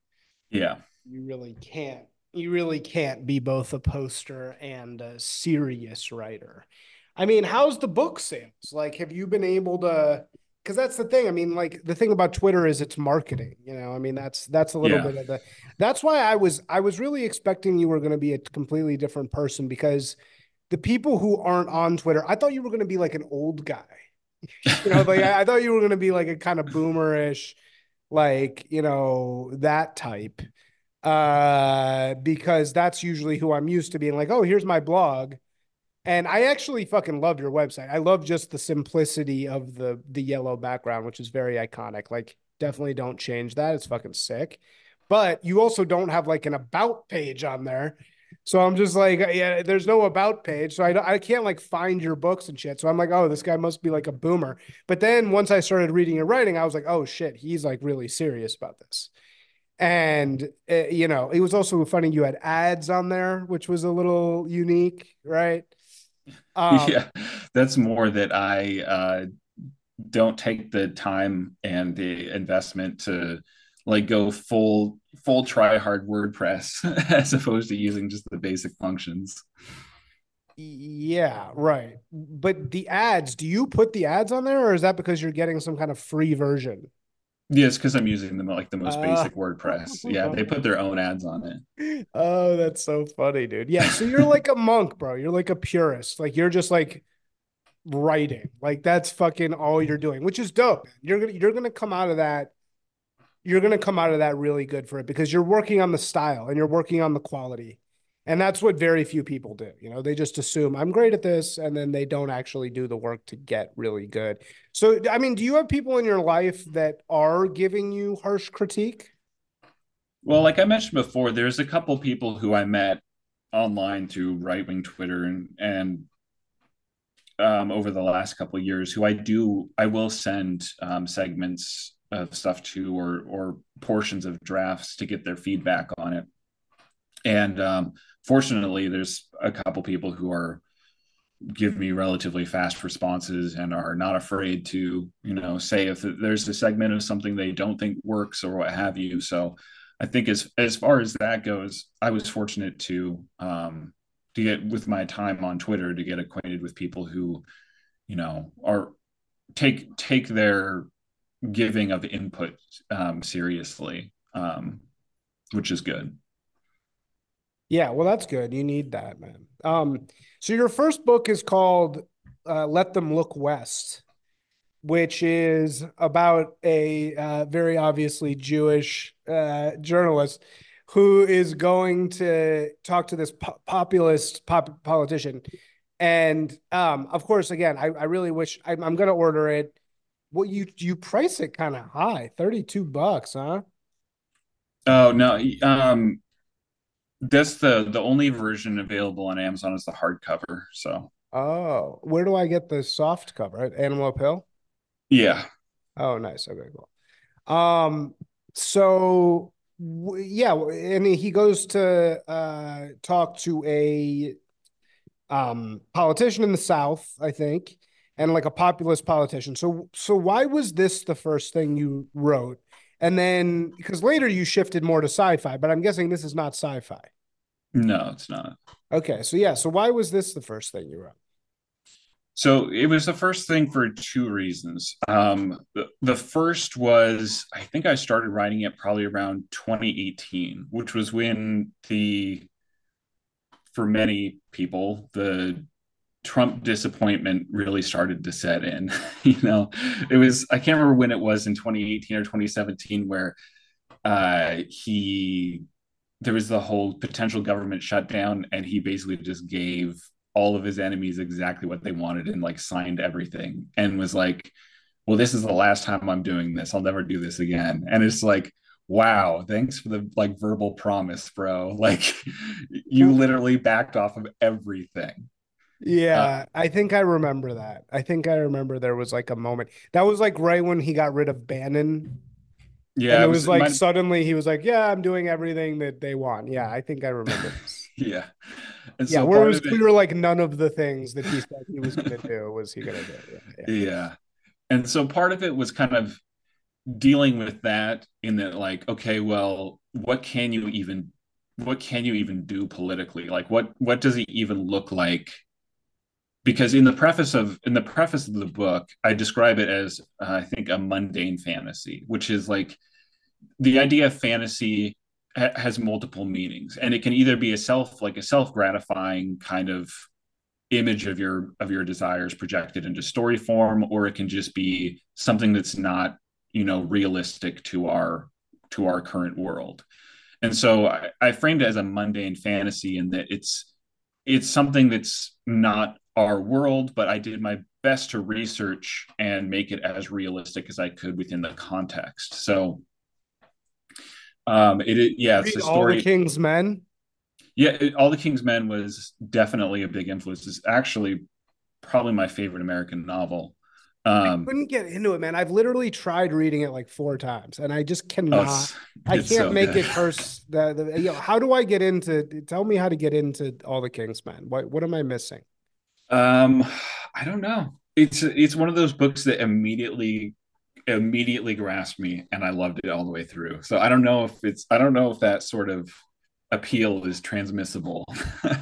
yeah. you really can't you really can't be both a poster and a serious writer. I mean how's the book sales like have you been able to because that's the thing. I mean, like the thing about Twitter is it's marketing. You know, I mean that's that's a little yeah. bit of the. That's why I was I was really expecting you were going to be a completely different person because the people who aren't on Twitter, I thought you were going to be like an old guy. you know, like I, I thought you were going to be like a kind of boomerish, like you know that type, uh, because that's usually who I'm used to being. Like, oh, here's my blog and I actually fucking love your website. I love just the simplicity of the the yellow background, which is very iconic. Like, definitely don't change that. It's fucking sick. But you also don't have like an about page on there. So I'm just like, yeah, there's no about page. So I, I can't like find your books and shit. So I'm like, oh, this guy must be like a boomer. But then once I started reading your writing, I was like, oh shit, he's like really serious about this. And, uh, you know, it was also funny. You had ads on there, which was a little unique, right? Um, yeah, that's more that I uh, don't take the time and the investment to like go full full try hard WordPress as opposed to using just the basic functions. Yeah, right. But the ads, do you put the ads on there or is that because you're getting some kind of free version? Yes, because I'm using them like the most Ah. basic WordPress. Yeah, they put their own ads on it. Oh, that's so funny, dude. Yeah, so you're like a monk, bro. You're like a purist. Like you're just like writing. Like that's fucking all you're doing, which is dope. You're gonna you're gonna come out of that. You're gonna come out of that really good for it because you're working on the style and you're working on the quality. And that's what very few people do. You know, they just assume I'm great at this and then they don't actually do the work to get really good. So, I mean, do you have people in your life that are giving you harsh critique? Well, like I mentioned before, there's a couple people who I met online through right wing Twitter and and um, over the last couple years who I do I will send um, segments of stuff to or or portions of drafts to get their feedback on it. And um, fortunately, there's a couple people who are give me relatively fast responses and are not afraid to you know say if there's a segment of something they don't think works or what have you. So I think as as far as that goes, I was fortunate to um, to get with my time on Twitter to get acquainted with people who, you know, are take take their giving of input um, seriously, um, which is good. Yeah, well, that's good. You need that, man. Um, so your first book is called uh, "Let Them Look West," which is about a uh, very obviously Jewish uh, journalist who is going to talk to this po- populist pop- politician, and um, of course, again, I, I really wish I'm, I'm going to order it. Well, you you price it kind of high, thirty two bucks, huh? Oh no, um, that's the the only version available on Amazon is the hardcover. So Oh, where do I get the soft cover? At Animal Appeal? yeah, Oh, nice. Okay, cool. Um, so w- yeah, and he goes to uh talk to a um politician in the South, I think, and like a populist politician. So so why was this the first thing you wrote? And then because later you shifted more to sci-fi, but I'm guessing this is not sci-fi. no, it's not. Okay, so yeah, so why was this the first thing you wrote? So it was the first thing for two reasons. Um, the, the first was I think I started writing it probably around 2018, which was when the, for many people, the Trump disappointment really started to set in. you know, it was, I can't remember when it was in 2018 or 2017 where uh, he, there was the whole potential government shutdown and he basically just gave all of his enemies exactly what they wanted and like signed everything and was like, well, this is the last time I'm doing this. I'll never do this again. And it's like, wow, thanks for the like verbal promise, bro. Like you literally backed off of everything. Uh, yeah, I think I remember that. I think I remember there was like a moment. That was like right when he got rid of Bannon. Yeah. and it was, like might- suddenly he was like, "Yeah, I'm doing everything that they want." Yeah, I think I remember this. yeah. And yeah, so where it was of it- like none of the things that he said he was going to do was he going to do. Yeah, yeah. Yeah. And so part of it was kind of dealing with that in that like, okay, well, what can you even what can you even do politically? Like what what does it even look like? Because in the preface of in the preface of the book, I describe it as uh, I think a mundane fantasy, which is like the idea of fantasy ha- has multiple meanings and it can either be a self like a self-gratifying kind of image of your of your desires projected into story form or it can just be something that's not you know realistic to our to our current world. And so I, I framed it as a mundane fantasy in that it's it's something that's not our world but i did my best to research and make it as realistic as i could within the context so um it, it yeah it's a All story the King's Men. yeah, it, All the King's Men was definitely a big influence. It's actually probably my favorite American novel. Um, I Couldn't get into it, man. I've literally tried reading it like four times, and I just oh, cannot. it's- I it's can't so make good. it curse the, the you know, how do I get into tell me how to get into all the King's Men? What what am I missing? Um, I don't know. It's it's one of those books that immediately immediately grasped me, and I loved it all the way through. So I don't know if it's I don't know if that sort of appeal is transmissible,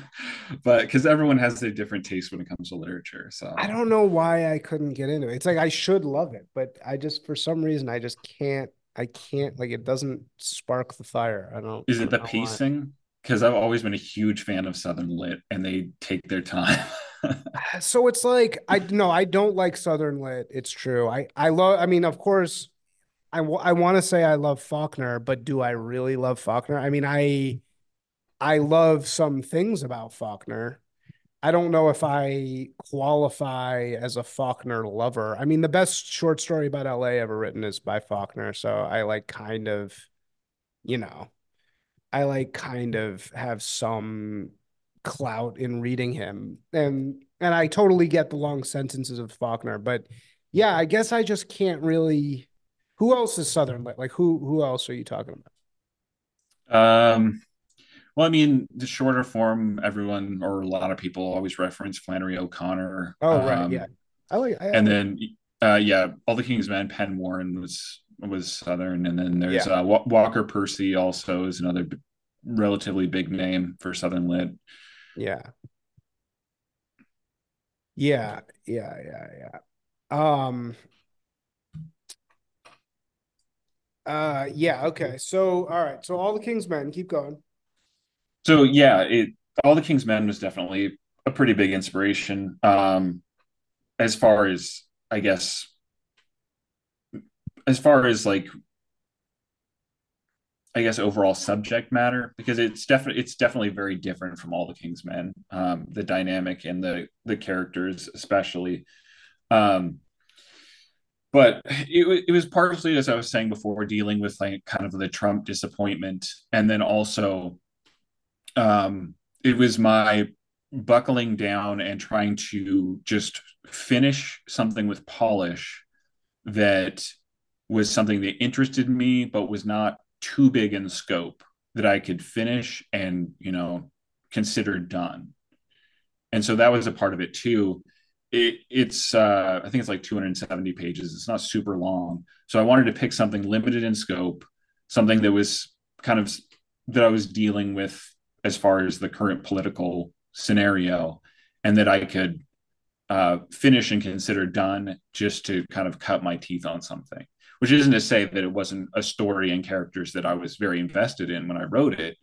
but because everyone has their different taste when it comes to literature. So I don't know why I couldn't get into it. It's like I should love it, but I just for some reason I just can't I can't like it doesn't spark the fire. I don't. Is it the pacing? Because I've always been a huge fan of Southern Lit, and they take their time. So it's like I no, I don't like Southern Lit. It's true. I I love. I mean, of course, I w- I want to say I love Faulkner, but do I really love Faulkner? I mean, I I love some things about Faulkner. I don't know if I qualify as a Faulkner lover. I mean, the best short story about LA ever written is by Faulkner, so I like kind of, you know, I like kind of have some clout in reading him. And and I totally get the long sentences of Faulkner, but yeah, I guess I just can't really who else is Southern lit? Like who who else are you talking about? Um well, I mean, the shorter form, everyone or a lot of people always reference Flannery O'Connor. Oh, right, um, yeah. I like, I, and then, uh, yeah, All the King's Men. Penn Warren was was Southern, and then there's yeah. uh, Walker Percy also is another b- relatively big name for Southern lit. Yeah. Yeah, yeah, yeah, yeah. Um. Uh. Yeah. Okay. So, all right. So, all the King's Men. Keep going so yeah, it all the King's Men was definitely a pretty big inspiration. Um, as far as I guess, as far as like, I guess overall subject matter because it's definitely it's definitely very different from all the King's Men. Um, the dynamic and the the characters, especially. Um, but it, it was partially as i was saying before dealing with like kind of the trump disappointment and then also um, it was my buckling down and trying to just finish something with polish that was something that interested me but was not too big in scope that I could finish and you know consider done. And so that was a part of it too. It, it's uh, I think it's like 270 pages. It's not super long. So I wanted to pick something limited in scope, something that was kind of that I was dealing with as far as the current political scenario, and that I could uh, finish and consider done just to kind of cut my teeth on something. Which isn't to say that it wasn't a story and characters that I was very invested in when I wrote it,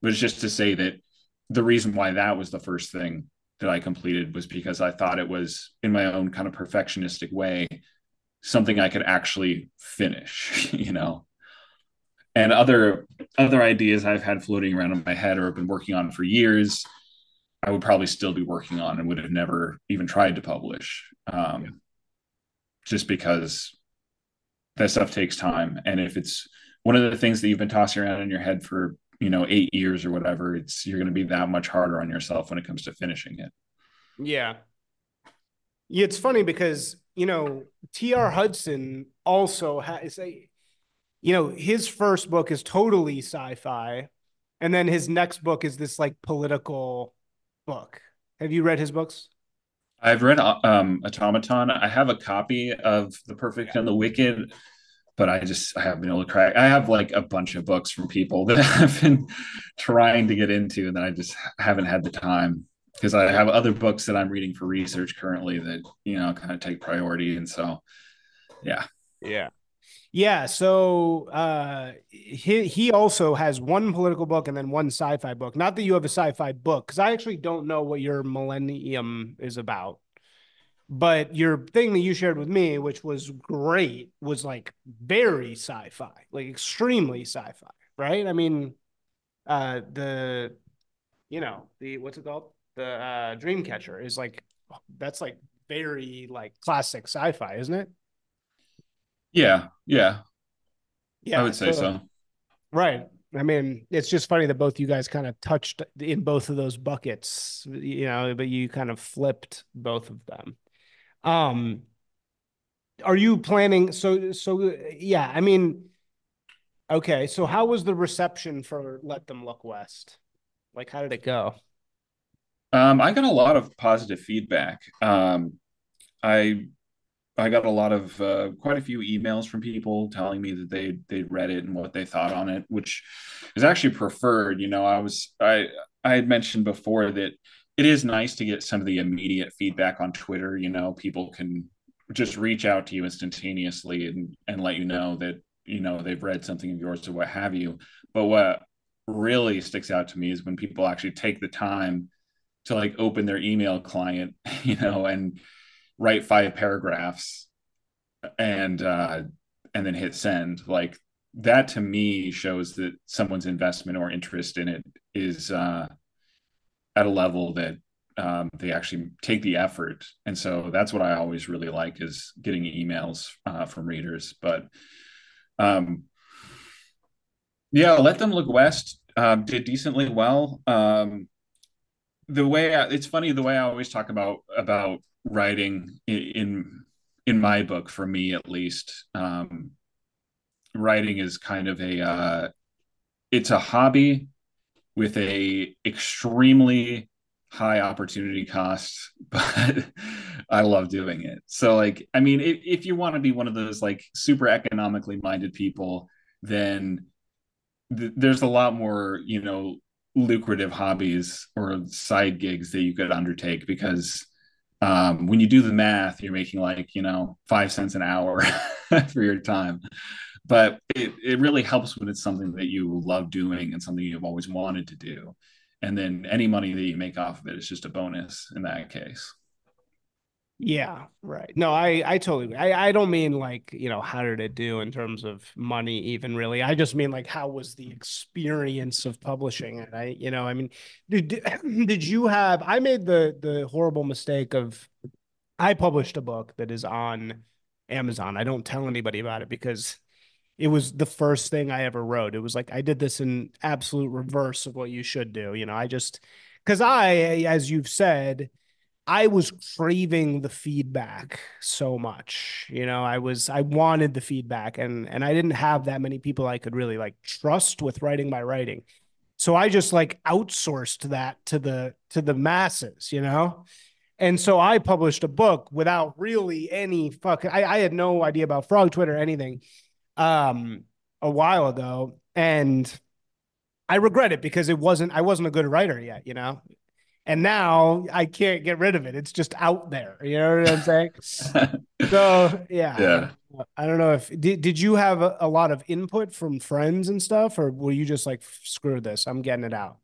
but it's just to say that the reason why that was the first thing that I completed was because I thought it was in my own kind of perfectionistic way something I could actually finish, you know and other other ideas I've had floating around in my head or have been working on for years, I would probably still be working on and would have never even tried to publish, um, yeah. just because that stuff takes time. And if it's one of the things that you've been tossing around in your head for you know eight years or whatever, it's you're going to be that much harder on yourself when it comes to finishing it. Yeah, yeah. It's funny because you know T.R. Hudson also has a you know, his first book is totally sci-fi, and then his next book is this like political book. Have you read his books? I've read um, Automaton. I have a copy of The Perfect and the Wicked, but I just I haven't been able to crack. I have like a bunch of books from people that I've been trying to get into, and I just haven't had the time because I have other books that I'm reading for research currently that you know kind of take priority, and so yeah, yeah. Yeah, so uh, he he also has one political book and then one sci-fi book. Not that you have a sci-fi book, because I actually don't know what your millennium is about. But your thing that you shared with me, which was great, was like very sci-fi, like extremely sci-fi, right? I mean, uh, the you know the what's it called? The uh, Dreamcatcher is like that's like very like classic sci-fi, isn't it? Yeah, yeah. Yeah. I would say so. so. Right. I mean, it's just funny that both you guys kind of touched in both of those buckets, you know, but you kind of flipped both of them. Um are you planning so so yeah, I mean okay, so how was the reception for Let Them Look West? Like how did it go? Um I got a lot of positive feedback. Um I I got a lot of uh, quite a few emails from people telling me that they they'd read it and what they thought on it, which is actually preferred. You know, I was I I had mentioned before that it is nice to get some of the immediate feedback on Twitter. You know, people can just reach out to you instantaneously and and let you know that you know they've read something of yours or what have you but what really sticks out to me is when people actually take the time to like open their email client you know and write five paragraphs and uh and then hit send like that to me shows that someone's investment or interest in it is uh at a level that um, they actually take the effort and so that's what i always really like is getting emails uh, from readers but um, yeah, let them look west. Um, did decently well. Um, the way I, it's funny the way I always talk about about writing in in my book for me at least. Um, writing is kind of a uh, it's a hobby with a extremely high opportunity cost, but I love doing it. So like, I mean, if, if you want to be one of those like super economically minded people, then th- there's a lot more, you know, lucrative hobbies or side gigs that you could undertake because um, when you do the math, you're making like, you know, five cents an hour for your time. But it, it really helps when it's something that you love doing and something you've always wanted to do and then any money that you make off of it is just a bonus in that case yeah oh, right. no i i totally i i don't mean like you know how did it do in terms of money even really. I just mean like how was the experience of publishing it? I you know i mean did did you have i made the the horrible mistake of i published a book that is on amazon. I don't tell anybody about it because it was the first thing I ever wrote. It was like I did this in absolute reverse of what you should do. You know, I just because I, as you've said, I was craving the feedback so much. You know, I was I wanted the feedback and and I didn't have that many people I could really like trust with writing my writing. So I just like outsourced that to the to the masses, you know? And so I published a book without really any fuck I, I had no idea about frog Twitter or anything um, a while ago, and I regret it because it wasn't. I wasn't a good writer yet, you know. And now I can't get rid of it. It's just out there. You know what I'm saying? so yeah, yeah. I don't know if did did you have a, a lot of input from friends and stuff, or were you just like screw this? I'm getting it out.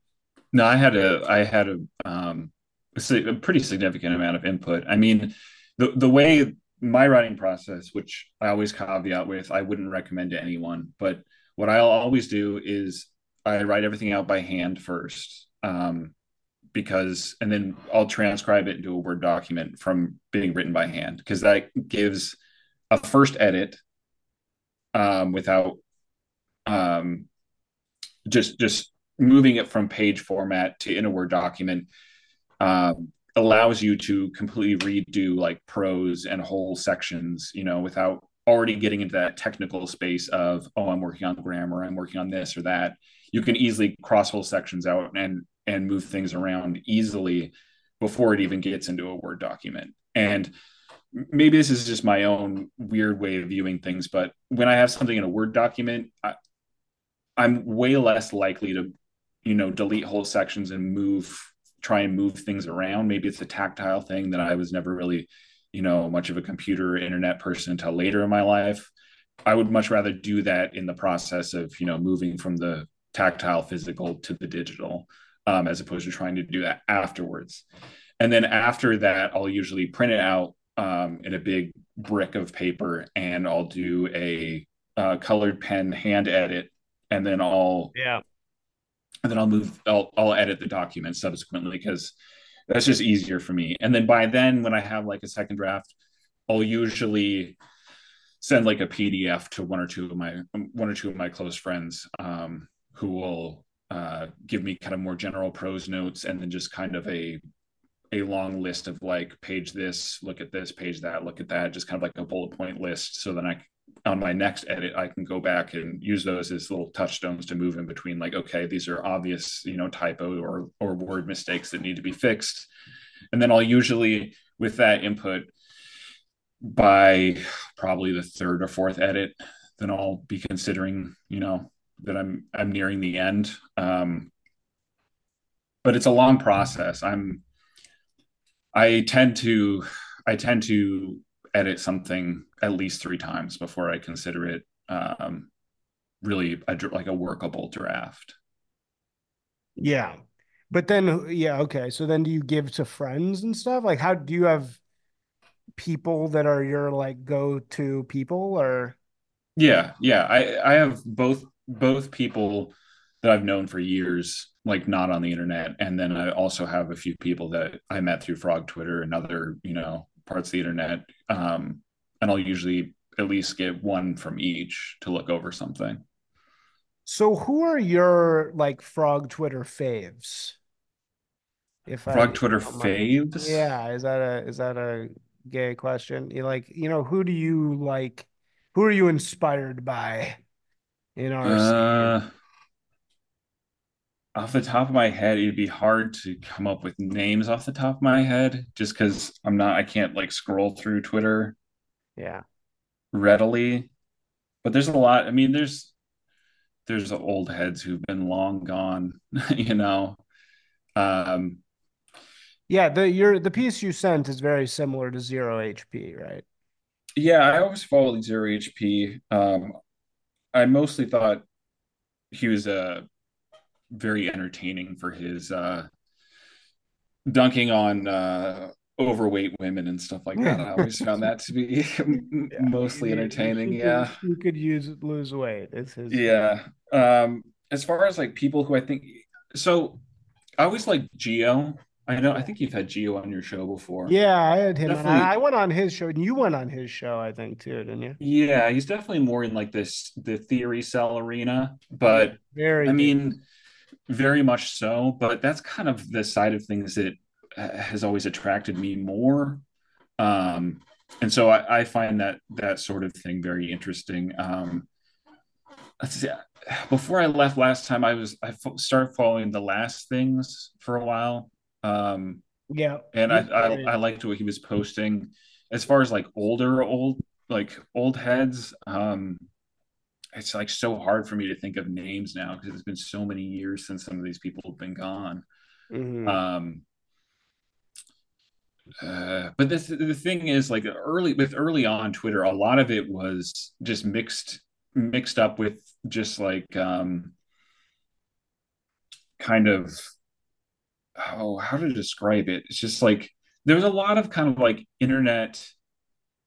No, I had a I had a um a pretty significant amount of input. I mean, the the way my writing process, which I always caveat with, I wouldn't recommend to anyone, but what I'll always do is I write everything out by hand first. Um, because and then I'll transcribe it into a Word document from being written by hand because that gives a first edit um, without um, just just moving it from page format to in a Word document um, allows you to completely redo like prose and whole sections, you know, without already getting into that technical space of, oh, I'm working on grammar, I'm working on this or that. You can easily cross whole sections out and and move things around easily before it even gets into a Word document. And maybe this is just my own weird way of viewing things, but when I have something in a Word document, I, I'm way less likely to, you know, delete whole sections and move try and move things around. Maybe it's a tactile thing that I was never really, you know, much of a computer internet person until later in my life. I would much rather do that in the process of, you know, moving from the tactile physical to the digital, um, as opposed to trying to do that afterwards. And then after that, I'll usually print it out um, in a big brick of paper and I'll do a uh, colored pen hand edit. And then I'll yeah and then I'll move, I'll, I'll edit the document subsequently because that's just easier for me. And then by then, when I have like a second draft, I'll usually send like a PDF to one or two of my one or two of my close friends um, who will uh, give me kind of more general prose notes and then just kind of a a long list of like page this, look at this, page that, look at that, just kind of like a bullet point list, so then I on my next edit, I can go back and use those as little touchstones to move in between like, okay, these are obvious, you know, typo or or word mistakes that need to be fixed. And then I'll usually with that input by probably the third or fourth edit, then I'll be considering, you know, that I'm I'm nearing the end. Um, but it's a long process. I'm I tend to I tend to edit something at least three times before I consider it um, really a, like a workable draft. Yeah. But then, yeah, okay. So then do you give to friends and stuff? Like, how do you have people that are your like go to people or? Yeah, yeah. I I have both both people that I've known for years, like not on the internet, and then I also have a few people that I met through Frog Twitter and other you know parts of the internet. Um, and I'll usually at least get one from each to look over something. So who are your like Frog Twitter faves? If Frog I, Twitter faves? Yeah, is that a is that a gay question? You like, you know, who do you like? Who are you inspired by in our uh, Off the top of my head, it'd be hard to come up with names off the top of my head, just because I'm not. I can't like scroll through Twitter. Yeah. Readily, but there's a lot. I mean, there's there's old heads who've been long gone. you know. Um, yeah, the your the piece you sent is very similar to zero HP, right? Yeah, I always followed zero HP. Um, I mostly thought he was uh, very entertaining for his uh, dunking on uh, overweight women and stuff like that. I always found that to be yeah, mostly entertaining. yeah, you could use lose weight. It's his. Yeah. Um, as far as like people who I think so, I always like Geo. I know. I think you've had Geo on your show before. Yeah, I had him. I went on his show, and you went on his show, I think, too, didn't you? Yeah, he's definitely more in like this the theory cell arena, but very. I mean, very much so. But that's kind of the side of things that has always attracted me more. Um, and so I, I find that that sort of thing very interesting. Um, let's see. Before I left last time, I was I started following the last things for a while um, yeah, and I, I I liked what he was posting. As far as like older old like old heads, um, it's like so hard for me to think of names now because it's been so many years since some of these people have been gone. Mm-hmm. Um, uh, but this the thing is like early with early on Twitter, a lot of it was just mixed mixed up with just like um, kind of oh how to describe it? It's just like there's a lot of kind of like internet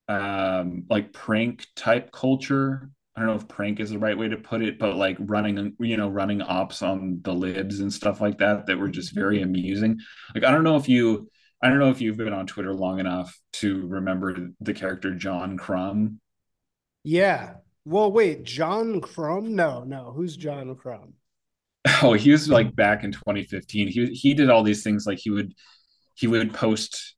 um like prank type culture. I don't know if prank is the right way to put it but like running you know running ops on the libs and stuff like that that were just very amusing. Like i don't know if you i don't know if you've been on twitter long enough to remember the character john crumb. Yeah. Well wait john crumb? No no. Who's john crumb Oh, he was like mm-hmm. back in 2015. He he did all these things like he would he would post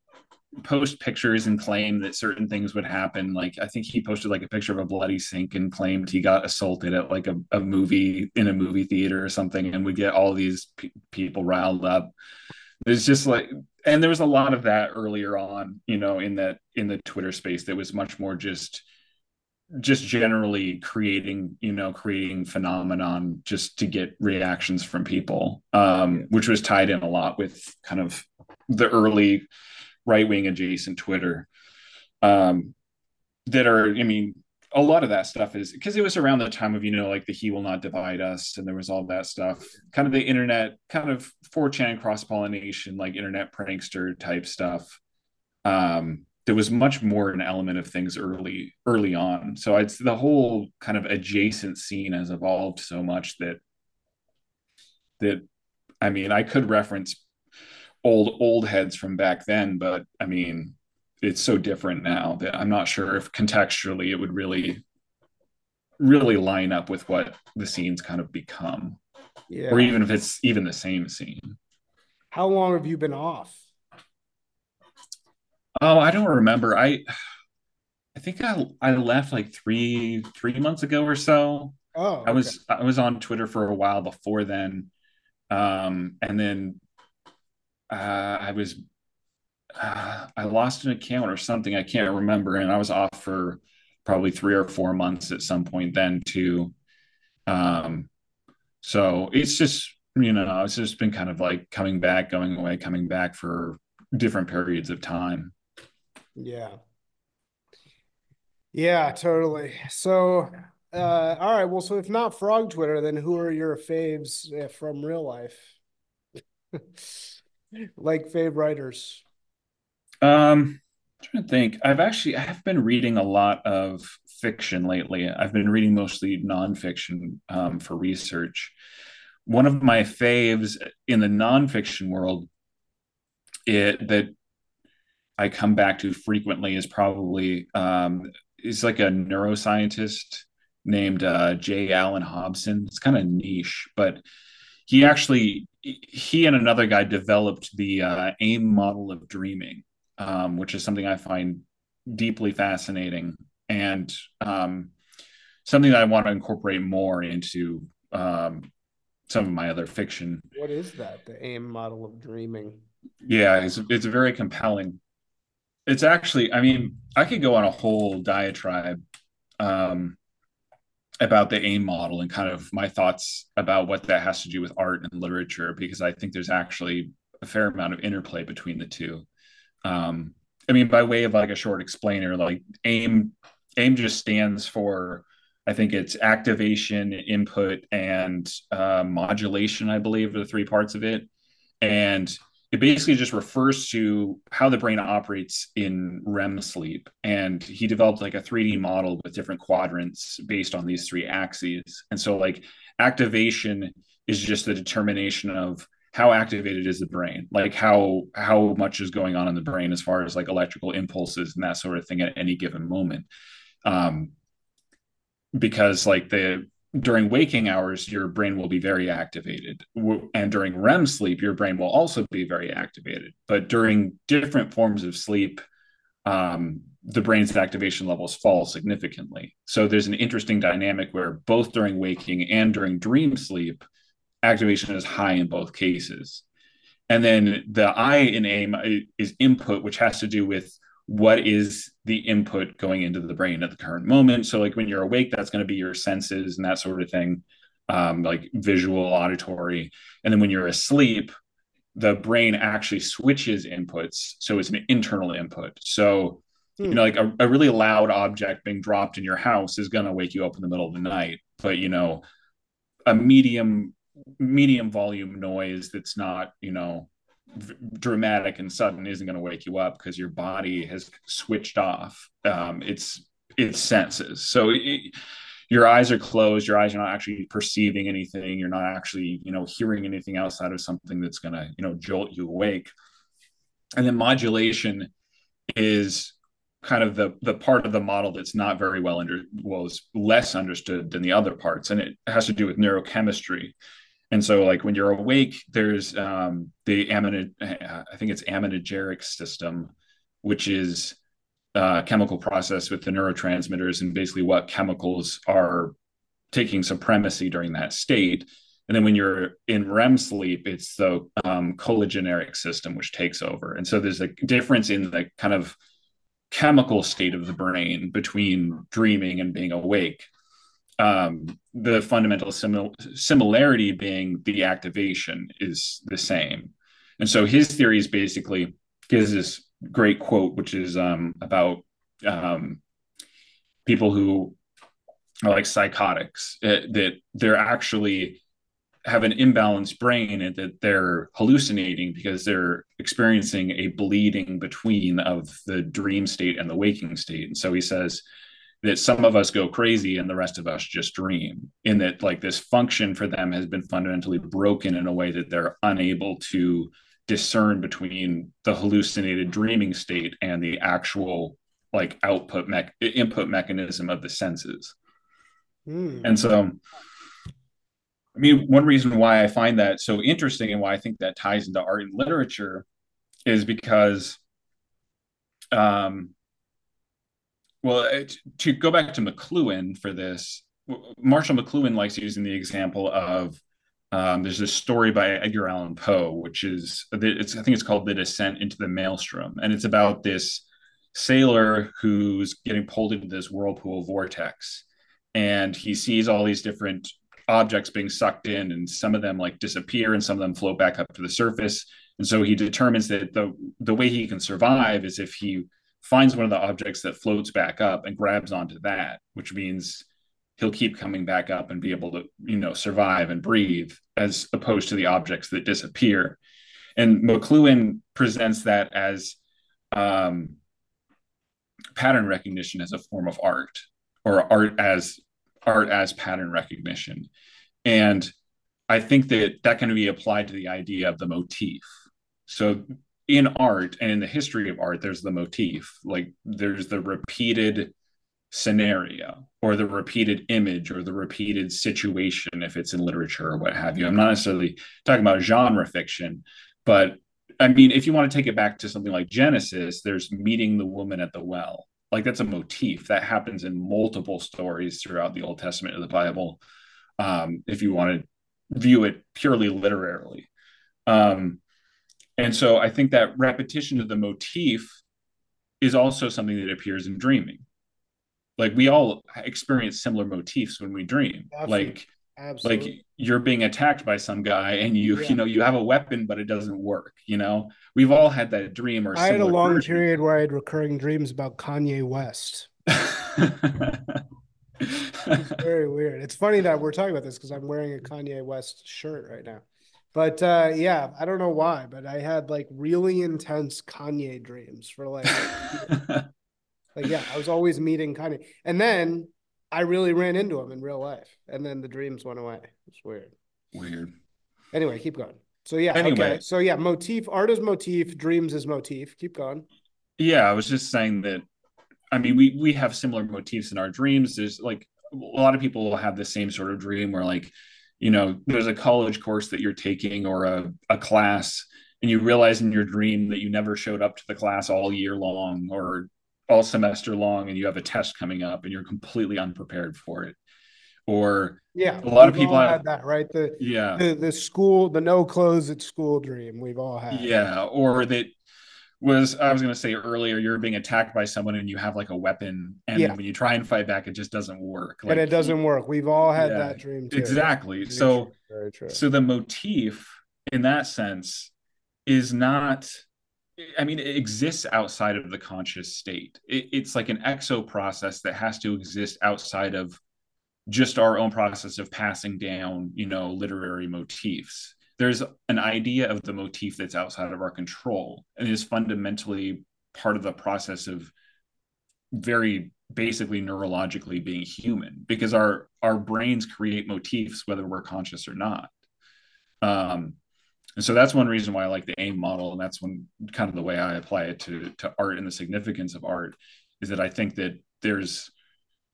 post pictures and claim that certain things would happen. Like I think he posted like a picture of a bloody sink and claimed he got assaulted at like a, a movie in a movie theater or something, and would get all these pe- people riled up. It's just like, and there was a lot of that earlier on, you know, in that in the Twitter space that was much more just just generally creating you know creating phenomenon just to get reactions from people um, which was tied in a lot with kind of the early right-wing adjacent twitter um, that are i mean a lot of that stuff is because it was around the time of you know like the he will not divide us and there was all that stuff. Kind of the internet kind of 4chan cross-pollination like internet prankster type stuff um there was much more an element of things early early on. So it's the whole kind of adjacent scene has evolved so much that that i mean i could reference old old heads from back then but i mean it's so different now that i'm not sure if contextually it would really really line up with what the scene's kind of become. Yeah. or even if it's even the same scene. How long have you been off Oh, I don't remember. I I think I I left like three three months ago or so. Oh, okay. I was I was on Twitter for a while before then, um, and then uh, I was uh, I lost an account or something I can't remember, and I was off for probably three or four months at some point then too. Um, so it's just you know it's just been kind of like coming back, going away, coming back for different periods of time. Yeah. Yeah, totally. So Uh, all right. Well, so if not Frog Twitter, then who are your faves uh, from real life? like fave writers. Um, I'm trying to think. I've actually I have been reading a lot of fiction lately. I've been reading mostly nonfiction um, for research. One of my faves in the nonfiction world it, that I come back to frequently is probably um, is like a neuroscientist named uh, J. Allan Hobson. It's kind of niche, but he actually he and another guy developed the uh, AIM model of dreaming, um, which is something I find deeply fascinating and um, something that I want to incorporate more into um, some of my other fiction. What is that? The AIM model of dreaming. Yeah, it's it's very compelling. It's actually, I mean, I could go on a whole diatribe um, about the AIM model and kind of my thoughts about what that has to do with art and literature, because I think there's actually a fair amount of interplay between the two. Um, I mean, by way of like a short explainer, like AIM, AIM just stands for, I think it's activation, input, and uh, modulation. I believe are the three parts of it, and it basically just refers to how the brain operates in REM sleep. And he developed like a 3D model with different quadrants based on these three axes. And so, like, activation is just the determination of how activated is the brain like how how much is going on in the brain as far as like electrical impulses and that sort of thing at any given moment um because like the during waking hours, your brain will be very activated. And during REM sleep, your brain will also be very activated. But during different forms of sleep, um, the brain's activation levels fall significantly. So there's an interesting dynamic where both during waking and during dream sleep, activation is high in both cases. And then the I in AIM is input, which has to do with what is the input going into the brain at the current moment. So, like when you're awake, that's going to be your senses and that sort of thing, um, like visual, auditory. And then when you're asleep, the brain actually switches inputs. So it's an internal input. So, hmm. you know, like a, a really loud object being dropped in your house is going to wake you up in the middle of the night. But, you know, a medium medium volume noise that's not you know dramatic and sudden isn't going to wake you up because your body has switched off um, its its senses. So it, your eyes are closed. Your eyes are not actually perceiving anything. You're not actually you know hearing anything outside of something that's going to you know jolt you awake. And then modulation is kind of the the part of the model that's not very well under was less understood than the other parts and it has to do with neurochemistry and so, like when you're awake, there's um, the aminog- I think it's aminogeric system, which is a chemical process with the neurotransmitters and basically what chemicals are taking supremacy during that state. And then when you're in REM sleep, it's the um, cholinergic system which takes over. And so there's a difference in the kind of chemical state of the brain between dreaming and being awake um, the fundamental simil- similarity being the activation is the same. And so his theory is basically gives this great quote, which is um, about um, people who are like psychotics, uh, that they're actually have an imbalanced brain and that they're hallucinating because they're experiencing a bleeding between of the dream state and the waking state. And so he says, that some of us go crazy and the rest of us just dream in that like this function for them has been fundamentally broken in a way that they're unable to discern between the hallucinated dreaming state and the actual like output me- input mechanism of the senses mm. and so i mean one reason why i find that so interesting and why i think that ties into art and literature is because um well, to go back to McLuhan for this, Marshall McLuhan likes using the example of um, there's this story by Edgar Allan Poe, which is it's I think it's called The Descent into the Maelstrom, and it's about this sailor who's getting pulled into this whirlpool vortex, and he sees all these different objects being sucked in, and some of them like disappear, and some of them float back up to the surface, and so he determines that the the way he can survive is if he finds one of the objects that floats back up and grabs onto that, which means he'll keep coming back up and be able to you know survive and breathe as opposed to the objects that disappear. And mcluhan presents that as um, pattern recognition as a form of art or art as art as pattern recognition. And i think that that can be applied to the idea of the motif. So in art and in the history of art there's the motif like there's the repeated scenario or the repeated image or the repeated situation if it's in literature or what have you. I'm not necessarily talking about genre fiction but i mean if you want to take it back to something like genesis there's meeting the woman at the well. Like that's a motif that happens in multiple stories throughout the old testament of the bible um, if you want to view it purely literarily um, and so I think that repetition of the motif is also something that appears in dreaming. Like we all experience similar motifs when we dream. Absolutely. Like Absolutely. like you're being attacked by some guy and you yeah. you know you have a weapon but it doesn't work you know we've all had that dream or i had a long version. period where i had recurring dreams about kanye west it's very weird it's funny that we're talking about this because i'm wearing a kanye west shirt right now but uh, yeah, I don't know why, but I had like really intense Kanye dreams for like, like yeah, I was always meeting Kanye, and then I really ran into him in real life, and then the dreams went away. It's weird. Weird. Anyway, keep going. So yeah, anyway. okay. So yeah, motif, art is motif, dreams is motif. Keep going. Yeah, I was just saying that. I mean, we we have similar motifs in our dreams. There's like a lot of people will have the same sort of dream where like you know there's a college course that you're taking or a, a class and you realize in your dream that you never showed up to the class all year long or all semester long and you have a test coming up and you're completely unprepared for it. Or yeah a lot of people have had that right? The yeah. the, the school the no clothes at school dream we've all had. Yeah or that was I was going to say earlier, you're being attacked by someone and you have like a weapon, and yeah. when you try and fight back, it just doesn't work. Like, and it doesn't work. We've all had yeah, that dream too. Exactly. So, true. so the motif in that sense is not. I mean, it exists outside of the conscious state. It, it's like an exo process that has to exist outside of just our own process of passing down, you know, literary motifs there's an idea of the motif that's outside of our control and is fundamentally part of the process of very basically neurologically being human because our our brains create motifs whether we're conscious or not. Um and so that's one reason why i like the aim model and that's one kind of the way i apply it to to art and the significance of art is that i think that there's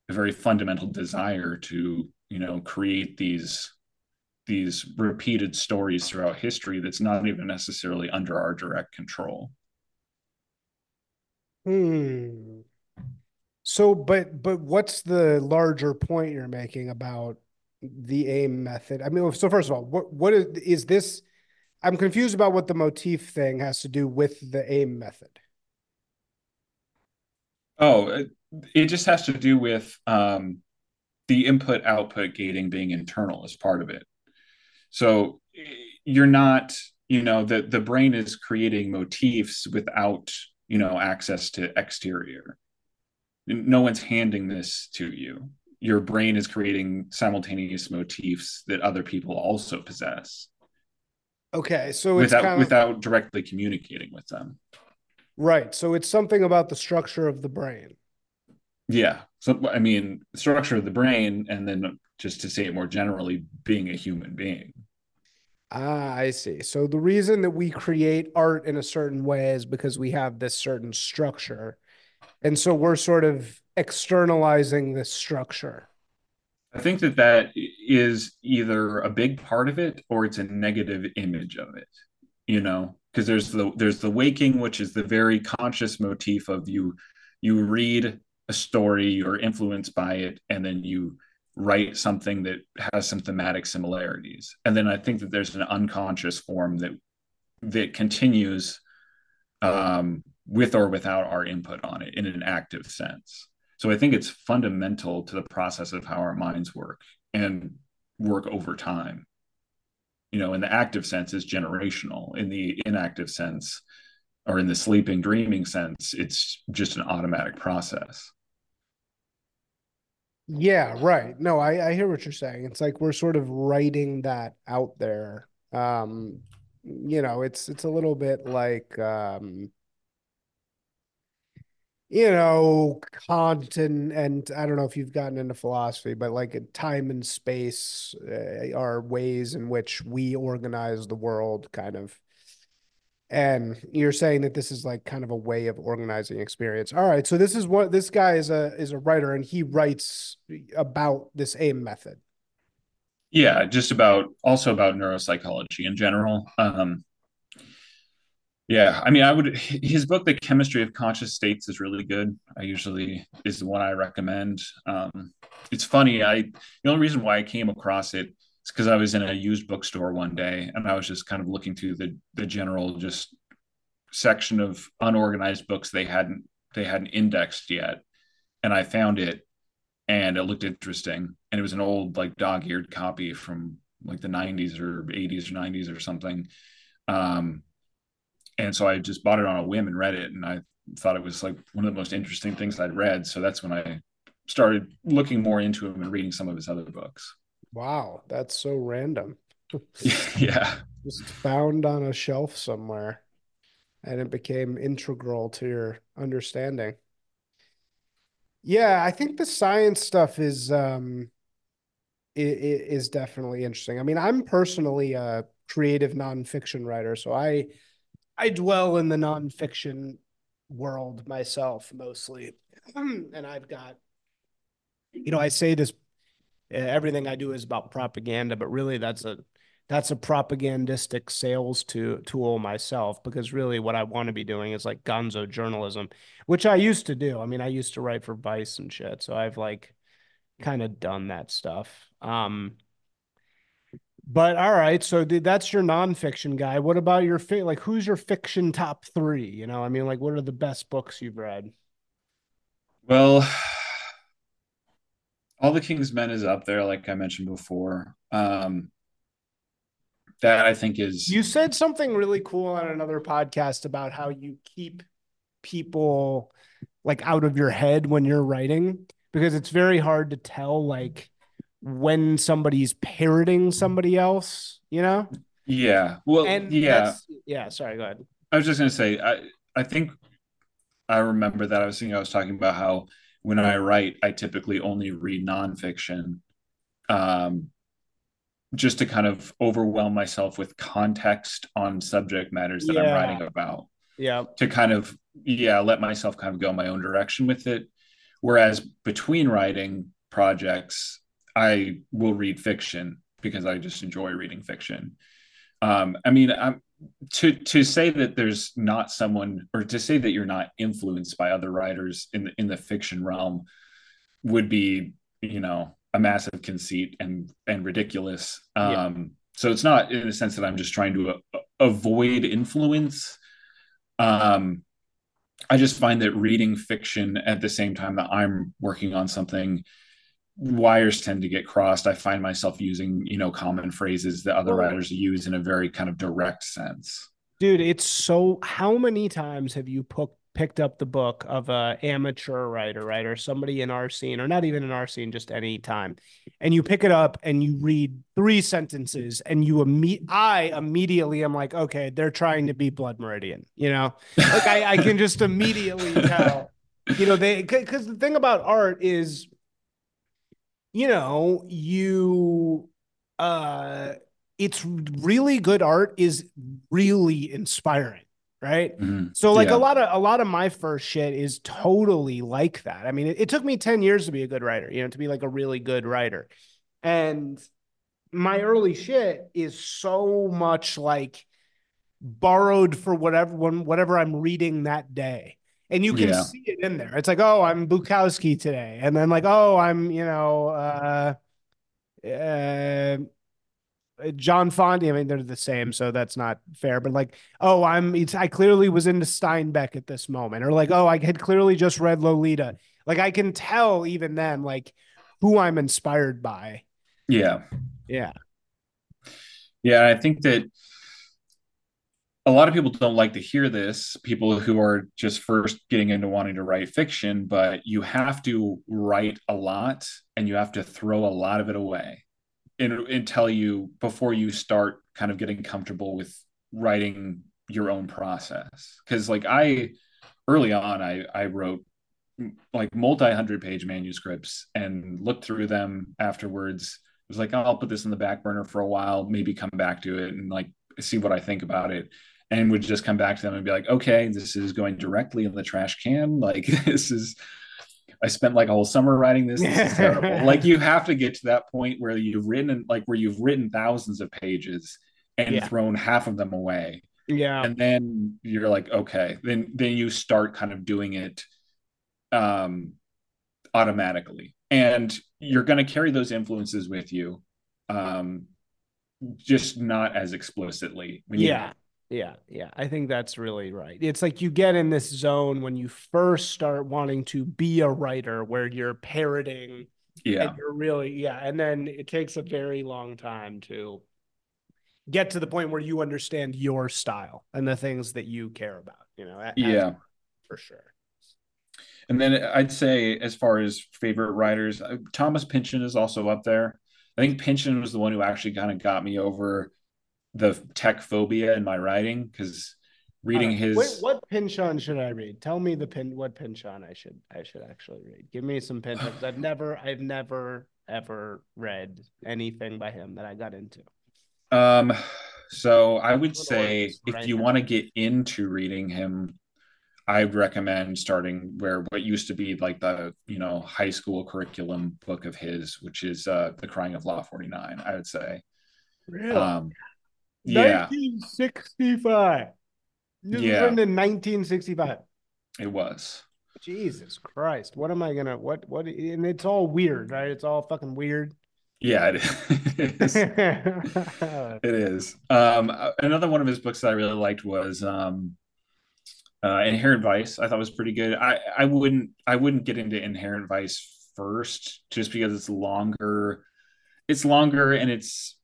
a very fundamental desire to you know create these these repeated stories throughout history that's not even necessarily under our direct control. Hmm. So, but but what's the larger point you're making about the aim method? I mean, so first of all, what what is, is this? I'm confused about what the motif thing has to do with the aim method. Oh, it, it just has to do with um, the input output gating being internal as part of it. So eh, you're not, you know, the the brain is creating motifs without, you know, access to exterior. No one's handing this to you. Your brain is creating simultaneous motifs that other people also possess. Okay, so without kind of... without directly communicating with them. Right. So it's something about the structure of the brain. Yeah. So I mean, structure of the brain, and then just to say it more generally, being a human being. Ah, I see. So the reason that we create art in a certain way is because we have this certain structure. And so we're sort of externalizing this structure. I think that that is either a big part of it or it's a negative image of it. You know, because there's the there's the waking which is the very conscious motif of you you read a story, you're influenced by it and then you write something that has some thematic similarities. And then i think that there's an unconscious form that that continues um, with or without our input on it in an active sense. So i think it's fundamental to the process of how our minds work and work over time. You know in the active sense is generational. In the inactive sense or in the sleeping dreaming sense it's just an automatic process Yeah, right. No, I, I hear what you're saying. It's like we're sort of writing that out there. Um, you know, it's it's a little bit like um, you know, Kant and and I don't know if you've gotten into philosophy, but like time and space uh, are ways in which we organize the world, kind of. And you're saying that this is like kind of a way of organizing experience. All right, so this is what this guy is a is a writer, and he writes about this AIM method. Yeah, just about also about neuropsychology in general. Um, yeah, I mean, I would his book, The Chemistry of Conscious States, is really good. I usually is the one I recommend. Um, it's funny. I the only reason why I came across it is because I was in a used bookstore one day and I was just kind of looking through the the general just section of unorganized books they hadn't they hadn't indexed yet, and I found it, and it looked interesting, and it was an old like dog-eared copy from like the 90s or 80s or 90s or something. Um, and so I just bought it on a whim and read it, and I thought it was like one of the most interesting things I'd read. So that's when I started looking more into him and reading some of his other books. Wow, that's so random. yeah, just found on a shelf somewhere, and it became integral to your understanding. Yeah, I think the science stuff is um is definitely interesting. I mean, I'm personally a creative nonfiction writer, so I I dwell in the nonfiction world myself mostly. and I've got, you know, I say this, everything I do is about propaganda, but really that's a, that's a propagandistic sales to, tool myself because really what I want to be doing is like gonzo journalism, which I used to do. I mean, I used to write for Vice and shit. So I've like kind of done that stuff. Um, but all right, so that's your nonfiction guy. What about your fi- like? Who's your fiction top three? You know, I mean, like, what are the best books you've read? Well, All the King's Men is up there, like I mentioned before. Um, that I think is. You said something really cool on another podcast about how you keep people like out of your head when you're writing because it's very hard to tell like when somebody's parroting somebody else, you know? Yeah. Well, and yeah. Yeah. Sorry. Go ahead. I was just going to say, I, I think I remember that I was thinking, I was talking about how when I write, I typically only read nonfiction. Um, just to kind of overwhelm myself with context on subject matters that yeah. I'm writing about. Yeah. To kind of, yeah, let myself kind of go my own direction with it. Whereas between writing projects, I will read fiction because I just enjoy reading fiction. Um, I mean, I'm, to to say that there's not someone, or to say that you're not influenced by other writers in the in the fiction realm, would be you know a massive conceit and and ridiculous. Um, yeah. So it's not in the sense that I'm just trying to a- avoid influence. Um, I just find that reading fiction at the same time that I'm working on something wires tend to get crossed. I find myself using, you know, common phrases that other writers use in a very kind of direct sense. Dude, it's so how many times have you put picked up the book of a amateur writer, right? Or somebody in our scene, or not even in our scene, just any time. And you pick it up and you read three sentences and you imme- I immediately am like, okay, they're trying to be blood meridian, you know? Like I, I can just immediately tell. You know, they because the thing about art is you know, you uh it's really good art is really inspiring right mm-hmm. so like yeah. a lot of a lot of my first shit is totally like that i mean it, it, took me 10 years to be a good writer you know to be like a really good writer and my early shit is so much like borrowed for whatever when whatever i'm reading that day and you can yeah. see it in there. It's like, oh, I'm Bukowski today, and then like, oh, I'm you know, uh, uh, John Fante. I mean, they're the same, so that's not fair. But like, oh, I'm. It's I clearly was into Steinbeck at this moment, or like, oh, I had clearly just read Lolita. Like, I can tell even then, like, who I'm inspired by. Yeah. Yeah. Yeah, I think that a lot of people don't like to hear this, people who are just first getting into wanting to write fiction, but you have to write a lot and you have to throw a lot of it away and, tell you before you start kind of getting comfortable with writing your own process. Cause like I early on I I wrote like multi hundred page manuscripts and looked through them afterwards. It was like, oh, I'll put this in the back burner for a while, maybe come back to it and like see what I think about it and would just come back to them and be like, okay, this is going directly in the trash can. Like this is I spent like a whole summer writing this. this is terrible. like you have to get to that point where you've written like where you've written thousands of pages and yeah. thrown half of them away. Yeah. And then you're like, okay, then then you start kind of doing it um automatically. And you're going to carry those influences with you. Um just not as explicitly. yeah. Yeah, yeah, I think that's really right. It's like you get in this zone when you first start wanting to be a writer where you're parroting. Yeah. you're really, yeah. And then it takes a very long time to get to the point where you understand your style and the things that you care about, you know? yeah. For sure. And then I'd say, as far as favorite writers, uh, Thomas Pynchon is also up there. I think Pynchon was the one who actually kind of got me over the tech phobia in my writing because reading his Wait, what Pynchon should I read? Tell me the pin what Pynchon I should I should actually read. Give me some Pynchon. I've never I've never ever read anything by him that I got into. Um so I would say if you want to get into reading him, I would recommend starting where what used to be like the you know high school curriculum book of his, which is uh, the Crying of Lot Forty Nine. I would say. Really? Um, yeah. 1965. This yeah. written in 1965. It was. Jesus Christ. What am I gonna what what and it's all weird, right? It's all fucking weird. Yeah, it is. it is. Um another one of his books that I really liked was um uh Inherent Vice. I thought was pretty good. I I wouldn't I wouldn't get into Inherent Vice first just because it's longer. It's longer and it's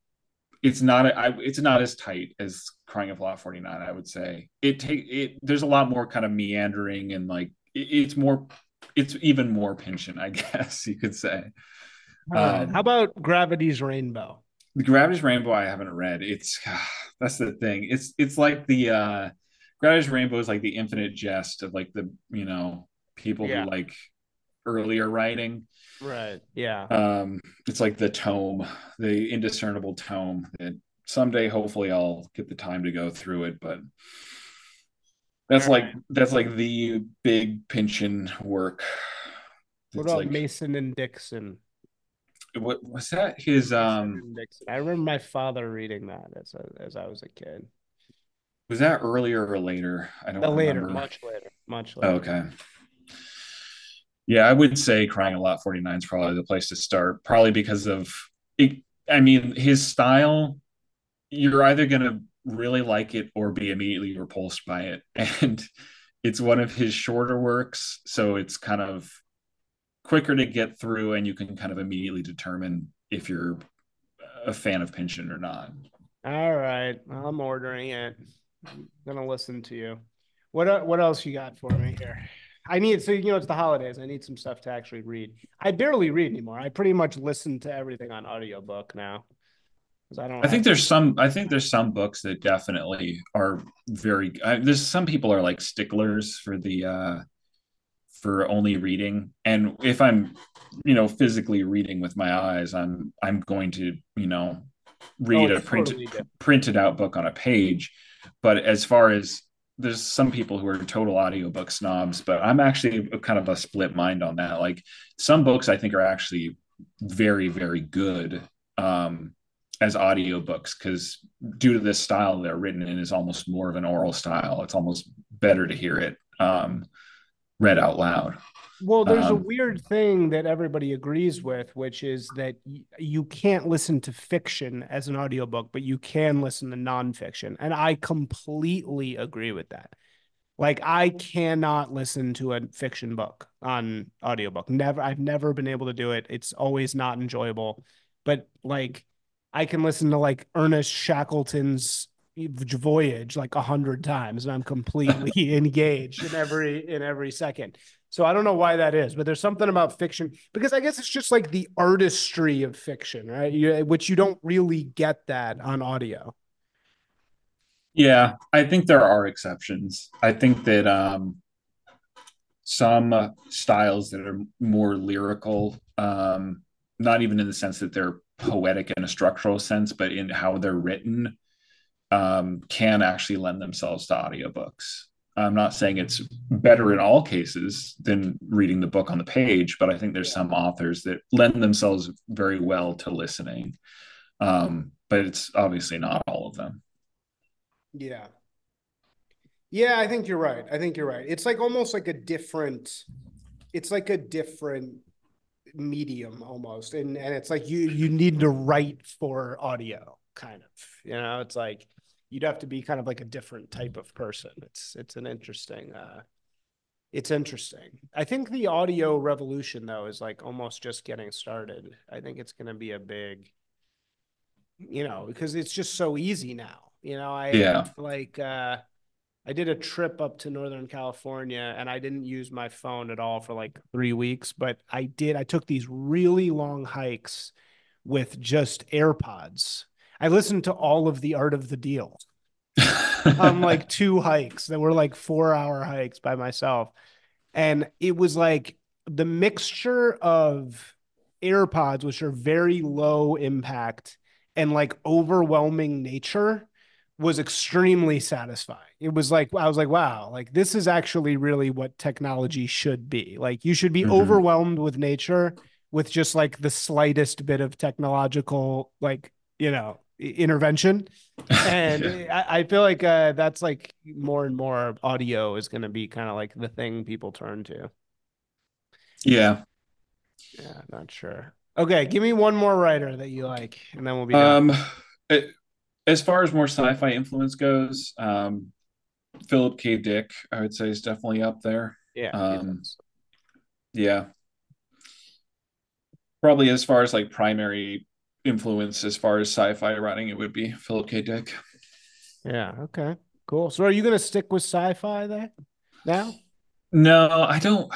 it's not I, it's not as tight as crying of lot 49 i would say it take it there's a lot more kind of meandering and like it, it's more it's even more Pynchon i guess you could say um, how about gravity's rainbow the gravity's rainbow i haven't read it's that's the thing it's it's like the uh gravity's rainbow is like the infinite jest of like the you know people yeah. who like earlier writing Right. Yeah. Um, it's like the tome, the indiscernible tome that someday hopefully I'll get the time to go through it, but that's like that's like the big Pynchon work. What about like, Mason and Dixon? What was that? His um I remember my father reading that as a, as I was a kid. Was that earlier or later? I don't the later, remember. much later, much later. okay. Yeah, I would say Crying of Lot 49 is probably the place to start, probably because of it, I mean, his style, you're either going to really like it or be immediately repulsed by it. And it's one of his shorter works, so it's kind of quicker to get through and you can kind of immediately determine if you're a fan of Pynchon or not. All right, I'm ordering it. I'm going to listen to you. What what else you got for me here? I need so you know it's the holidays. I need some stuff to actually read. I barely read anymore. I pretty much listen to everything on audiobook now. I don't. I think there's some. I think there's some books that definitely are very. I, there's some people are like sticklers for the uh for only reading, and if I'm, you know, physically reading with my eyes, I'm I'm going to you know read oh, a printed totally printed out book on a page. But as far as there's some people who are total audiobook snobs, but I'm actually kind of a split mind on that. Like some books I think are actually very, very good um, as audiobooks because due to this style they're written in is almost more of an oral style. It's almost better to hear it um, read out loud. Well, there's um, a weird thing that everybody agrees with, which is that y- you can't listen to fiction as an audiobook, but you can listen to nonfiction. And I completely agree with that. Like I cannot listen to a fiction book on audiobook. Never I've never been able to do it. It's always not enjoyable. But like I can listen to like Ernest Shackleton's voyage like a hundred times and I'm completely engaged in every in every second. So I don't know why that is, but there's something about fiction because I guess it's just like the artistry of fiction, right? You, which you don't really get that on audio. Yeah, I think there are exceptions. I think that um, some styles that are more lyrical, um, not even in the sense that they're poetic in a structural sense, but in how they're written, um, can actually lend themselves to audiobooks. I'm not saying it's better in all cases than reading the book on the page, but I think there's some authors that lend themselves very well to listening. Um, but it's obviously not all of them. Yeah. Yeah, I think you're right. I think you're right. It's like almost like a different it's like a different medium almost. And and it's like you you need to write for audio kind of. You know, it's like you'd have to be kind of like a different type of person. It's it's an interesting uh it's interesting. I think the audio revolution though is like almost just getting started. I think it's going to be a big you know, because it's just so easy now. You know, I yeah. like uh I did a trip up to Northern California and I didn't use my phone at all for like 3 weeks, but I did I took these really long hikes with just AirPods I listened to all of the Art of the Deal on like two hikes that were like four hour hikes by myself. And it was like the mixture of AirPods, which are very low impact and like overwhelming nature, was extremely satisfying. It was like, I was like, wow, like this is actually really what technology should be. Like you should be mm-hmm. overwhelmed with nature with just like the slightest bit of technological, like, you know, intervention. And yeah. I, I, feel like uh, that's like more and more audio is going to be kind of like the thing people turn to. Yeah. Yeah not sure. Okay give me one more writer that you like and then we'll be done. um it, as far as more sci-fi influence goes um philip k. Dick i would say is definitely up there. Yeah um yeah. Probably as far as like primary influence as far as sci-fi writing, it would be Philip K. Dick. Yeah. Okay. Cool. So, are you going to stick with sci-fi there now? No, I don't.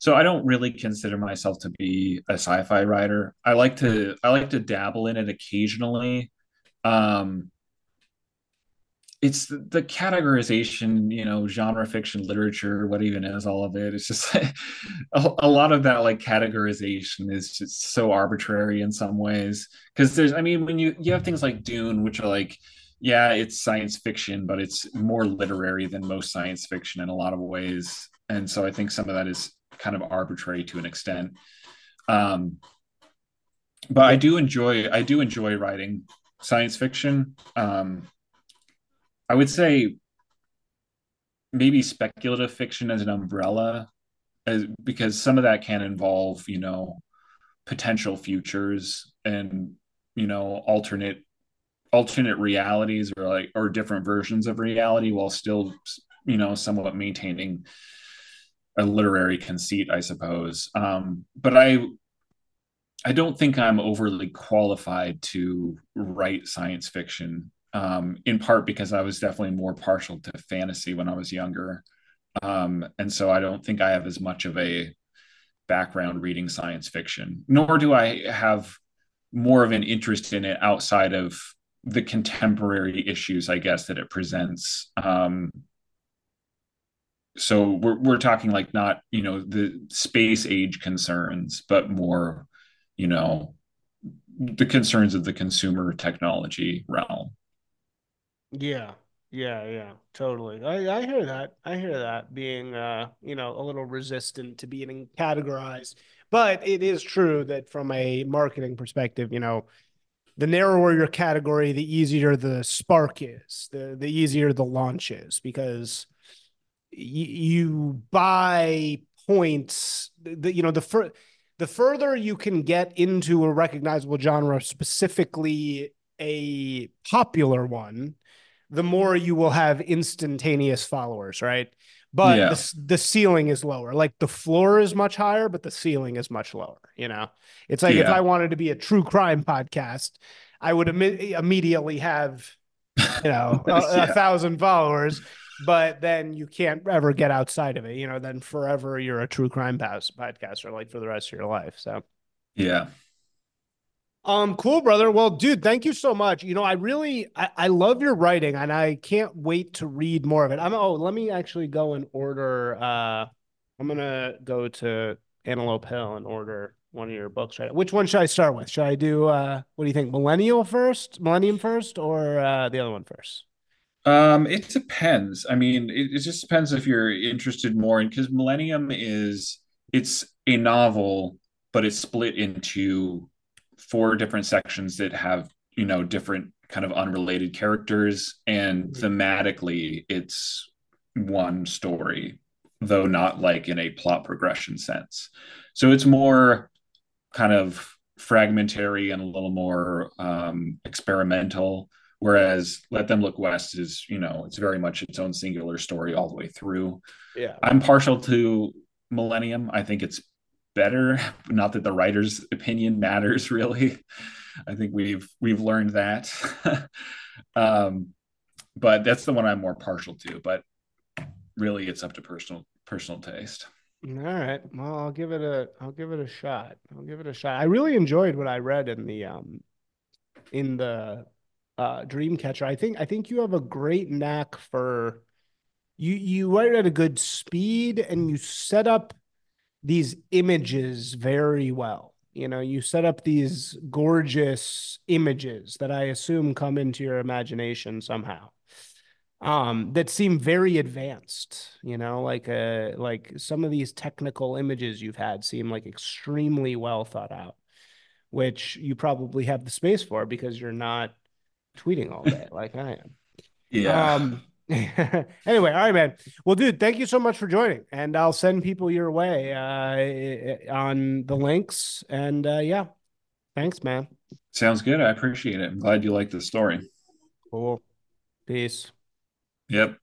So I don't really consider myself to be a sci-fi writer. I like to I like to dabble in it occasionally. Um, it's the, categorization, you know, genre fiction literature, what even is all of it. It's just a, a, lot of that like categorization is just so arbitrary in some ways. Because there's, I mean, when you you have things like Dune, which are like, yeah, it's science fiction, but it's more literary than most science fiction in a lot of ways. And so I think some of that is kind of arbitrary to an extent. Um, but I do enjoy I do enjoy writing science fiction. Um, I would say maybe speculative fiction as an umbrella, as, because some of that can involve, you know, potential futures and you know alternate alternate realities or like or different versions of reality while still you know somewhat maintaining a literary conceit i suppose. Um, but i i don't think i'm overly qualified to write science fiction um, in part because I was definitely more partial to fantasy when I was younger. Um, and so I don't think I have as much of a background reading science fiction, nor do I have more of an interest in it outside of the contemporary issues, I guess, that it presents. Um, so we're we're talking like not you know the space age concerns, but more you know the concerns of the consumer technology realm. Yeah. Yeah, yeah, totally. I, I hear that. I hear that being uh, you know, a little resistant to being categorized. But it is true that from a marketing perspective, you know, the narrower your category, the easier the spark is, the the easier the launch is because you buy points the you know the fur- the further you can get into a recognizable genre specifically a popular one the more you will have instantaneous followers, right? But yeah. the, the ceiling is lower. Like the floor is much higher, but the ceiling is much lower. You know, it's like yeah. if I wanted to be a true crime podcast, I would Im- immediately have you know, a, yeah. a thousand followers, but then you can't ever get outside of it. You know, then forever you're a true crime podcaster, like for the rest of your life. So, yeah. Um, cool, brother. Well, dude, thank you so much. You know, I really I, I love your writing and I can't wait to read more of it. I'm oh, let me actually go and order uh I'm gonna go to Antelope Hill and order one of your books right which one should i start with should i do uh what do you think millennial first millennium first or uh the other one first um it depends i mean it, it just depends if you're interested more in because millennium is it's a novel but it's split into four different sections that have you know different kind of unrelated characters and mm-hmm. thematically it's one story though not like in a plot progression sense. So it's more kind of fragmentary and a little more um, experimental whereas let them look west is you know it's very much its own singular story all the way through. Yeah. I'm partial to millennium. I think it's better. Not that the writer's opinion matters really. I think we've we've learned that. Um but that's the one i'm more partial to but really it's up to personal personal taste. All right well i'll give it a i'll give it a shot. I'll give it a shot. I really enjoyed what i read in the um in the uh dreamcatcher. I think i think you have a great knack for you you write at a good speed and you set up these images very well. You know, you set up these gorgeous images that I assume come into your imagination somehow. Um, that seem very advanced, you know, like uh like some of these technical images you've had seem like extremely well thought out, which you probably have the space for because you're not tweeting all day like I am. Yeah. Um, anyway, all right, man. Well, dude, thank you so much for joining, and I'll send people your way uh, on the links. And uh, yeah, thanks, man. Sounds good. I appreciate it. I'm glad you like the story. Cool. Peace. Yep.